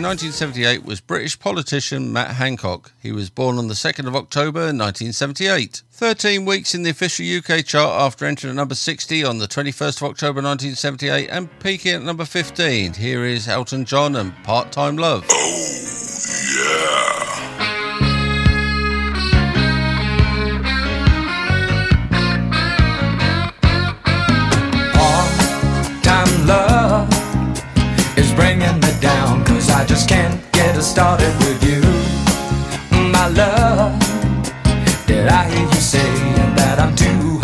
1978 was British politician Matt Hancock. He was born on the 2nd of October 1978. 13 weeks in the official UK chart after entering at number 60 on the 21st of October 1978 and peaking at number 15. Here is Elton John and Part Time Love. Oh. Started with you. My love Did I hear you say that I'm too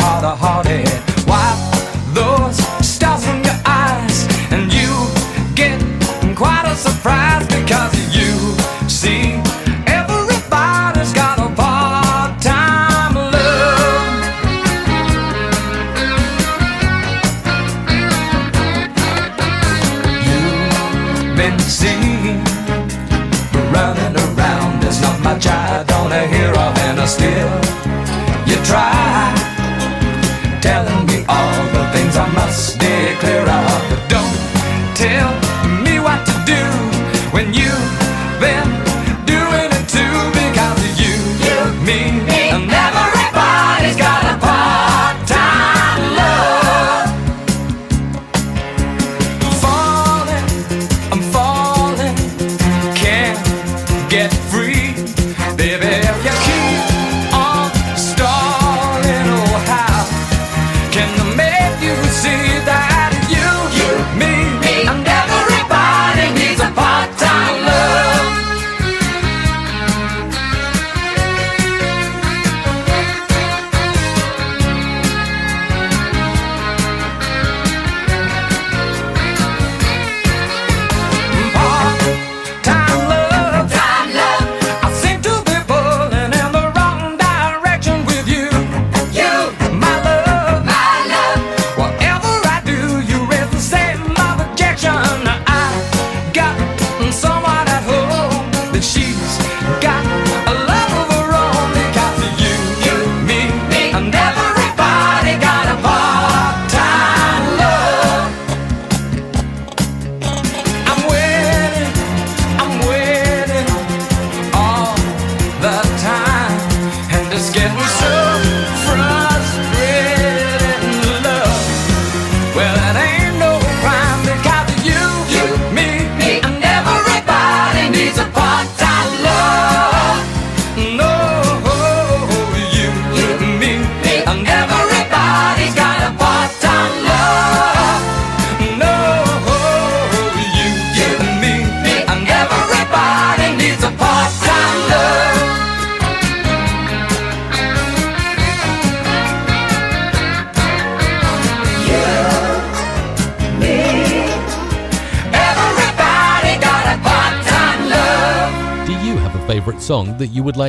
still. You try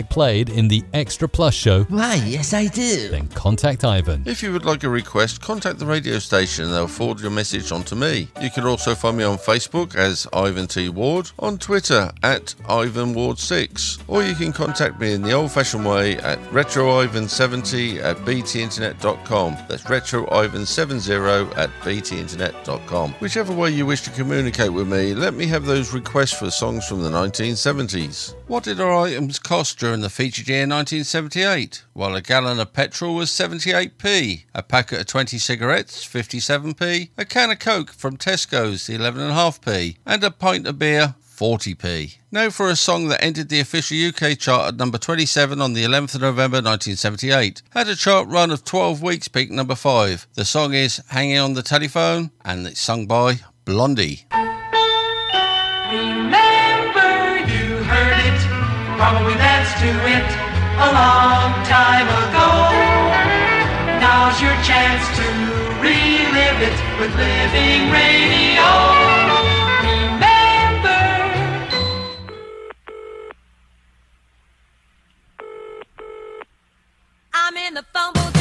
that you would like played in the Extra Plus show, Why, yes, I do. then contact Ivan. If you would like a request, contact the radio station and they'll forward your message on to me. You can also find me on Facebook as Ivan T. Ward, on Twitter at Ivan Ward6, or you can contact me in the old fashioned way at retroivan70 at btinternet.com. That's retroivan70 at btinternet.com. Whichever way you wish to communicate with me, let me have those requests for songs from the 1970s. What did our items cost during the featured year 1978? Well, a gallon of petrol was 78p, a packet of 20 cigarettes 57p, a can of Coke from Tesco's 11.5p, and a pint of beer 40p. Now for a song that entered the official UK chart at number 27 on the 11th of November 1978. Had a chart run of 12 weeks, peak number 5. The song is Hanging on the Telephone and it's sung by Blondie. Remember you heard it, probably danced to it a long time ago. Now's your chance to relive it with Living Radio. The phone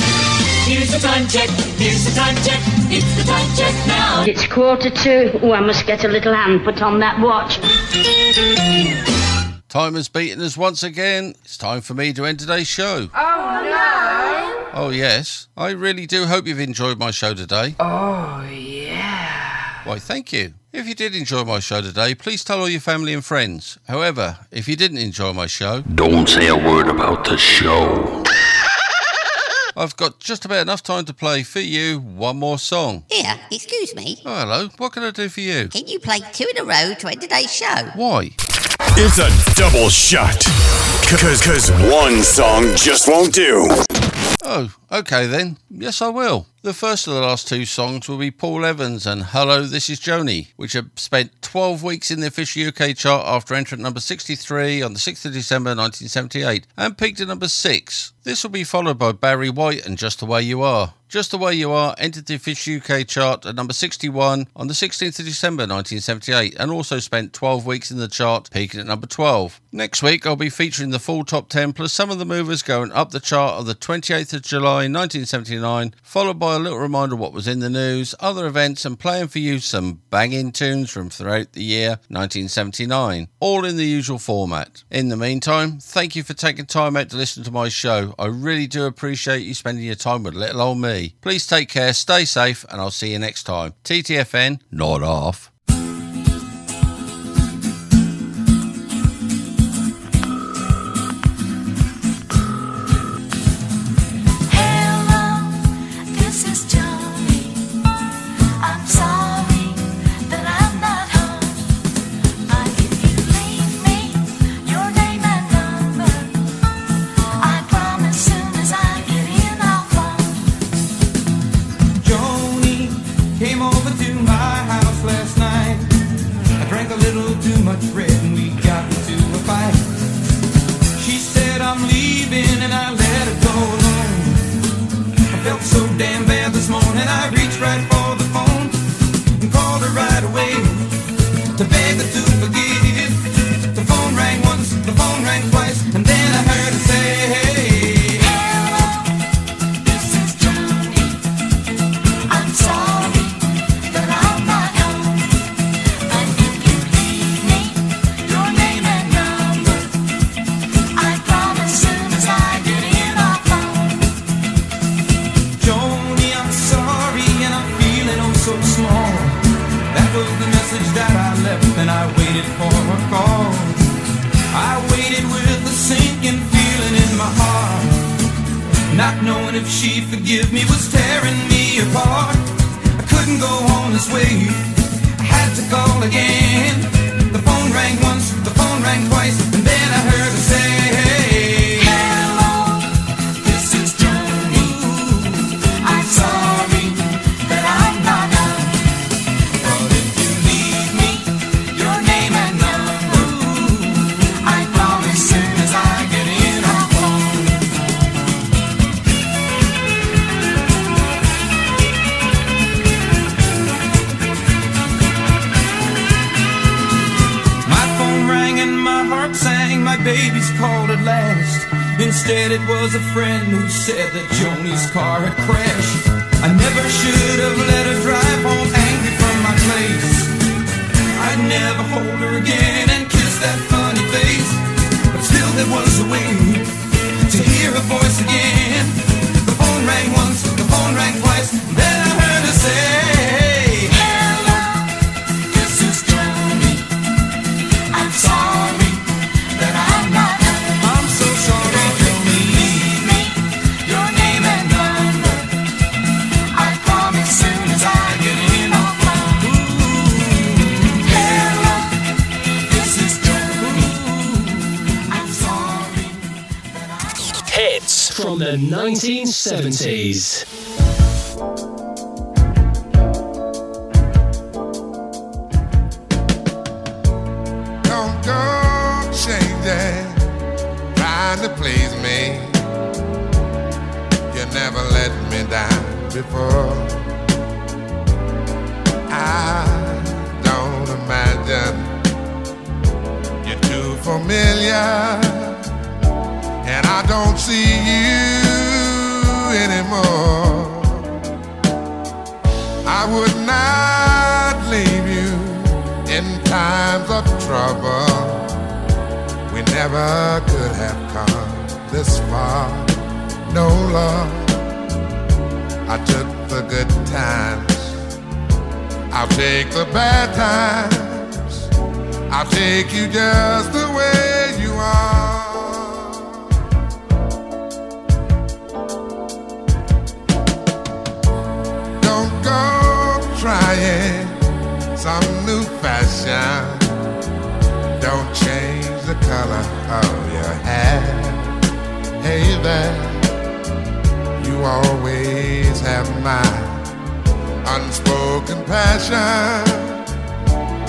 Here's the time check, here's the time check, it's the time check now. It's quarter to. Oh, I must get a little hand put on that watch. Time has beaten us once again. It's time for me to end today's show. Oh no! Oh, yes. I really do hope you've enjoyed my show today. Oh yeah! Why, thank you. If you did enjoy my show today, please tell all your family and friends. However, if you didn't enjoy my show, Don't say a word about the show. I've got just about enough time to play for you one more song. Here, excuse me. Oh, hello. What can I do for you? Can you play two in a row to end today's show? Why? It's a double shot. Cause, cause one song just won't do. Oh, okay then. Yes, I will. The first of the last two songs will be Paul Evans and Hello, This Is Joannie, which have spent 12 weeks in the official UK chart after entry number 63 on the 6th of December 1978 and peaked at number 6. This will be followed by Barry White and Just the Way You Are. Just the Way You Are entered the official UK chart at number 61 on the 16th of December 1978 and also spent 12 weeks in the chart, peaking at number 12. Next week, I'll be featuring the full top 10 plus some of the movers going up the chart of the 28th 28th of July 1979, followed by a little reminder of what was in the news, other events, and playing for you some banging tunes from throughout the year 1979, all in the usual format. In the meantime, thank you for taking time out to listen to my show. I really do appreciate you spending your time with little old me. Please take care, stay safe, and I'll see you next time. TTFN, not off.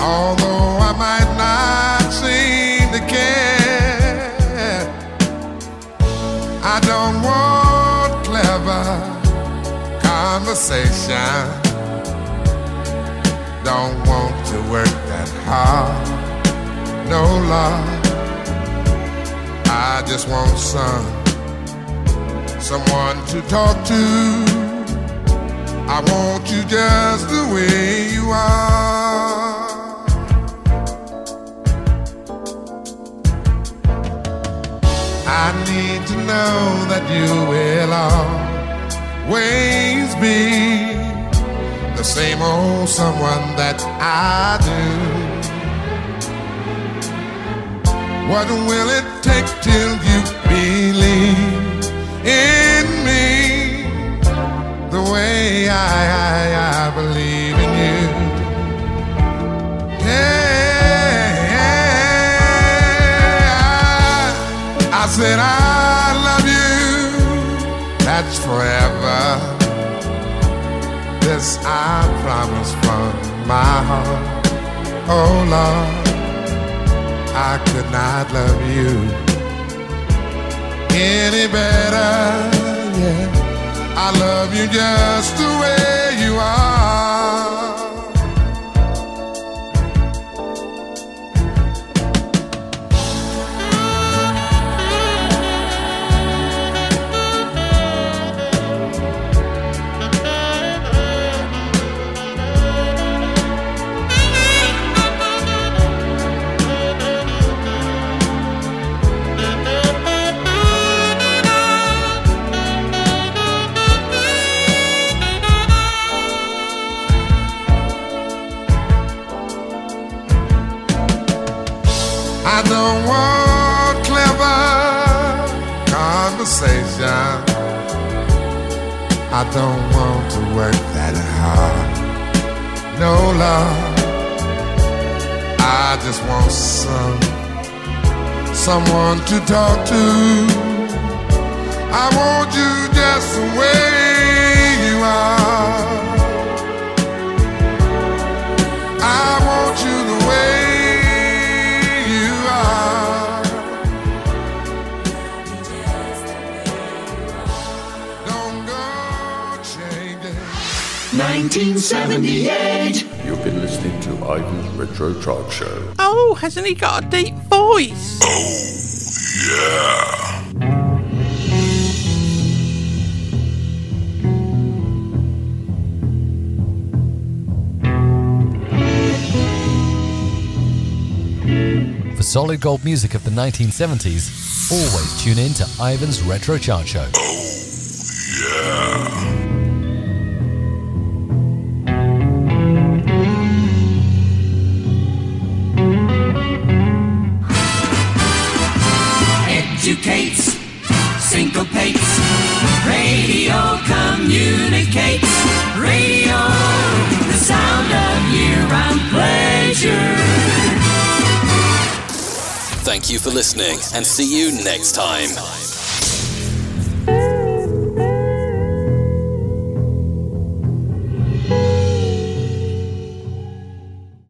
Although I might not seem to care, I don't want clever conversation. Don't want to work that hard. No love. I just want some someone to talk to. I want you just the way you are. I need to know that you will always be the same old someone that I do. What will it take till you believe in me the way I, I, I believe said I love you. That's forever. This I promise from my heart. Oh Lord. I could not love you any better. Yeah, I love you just the way you are. I don't want clever conversation. I don't want to work that hard. No love. I just want some someone to talk to. I want you just the way you are. 1978. You've been listening to Ivan's Retro Chart Show. Oh, hasn't he got a deep voice? Oh, yeah. For solid gold music of the 1970s, always tune in to Ivan's Retro Chart Show. Oh, Yeah. You for listening and see you next time.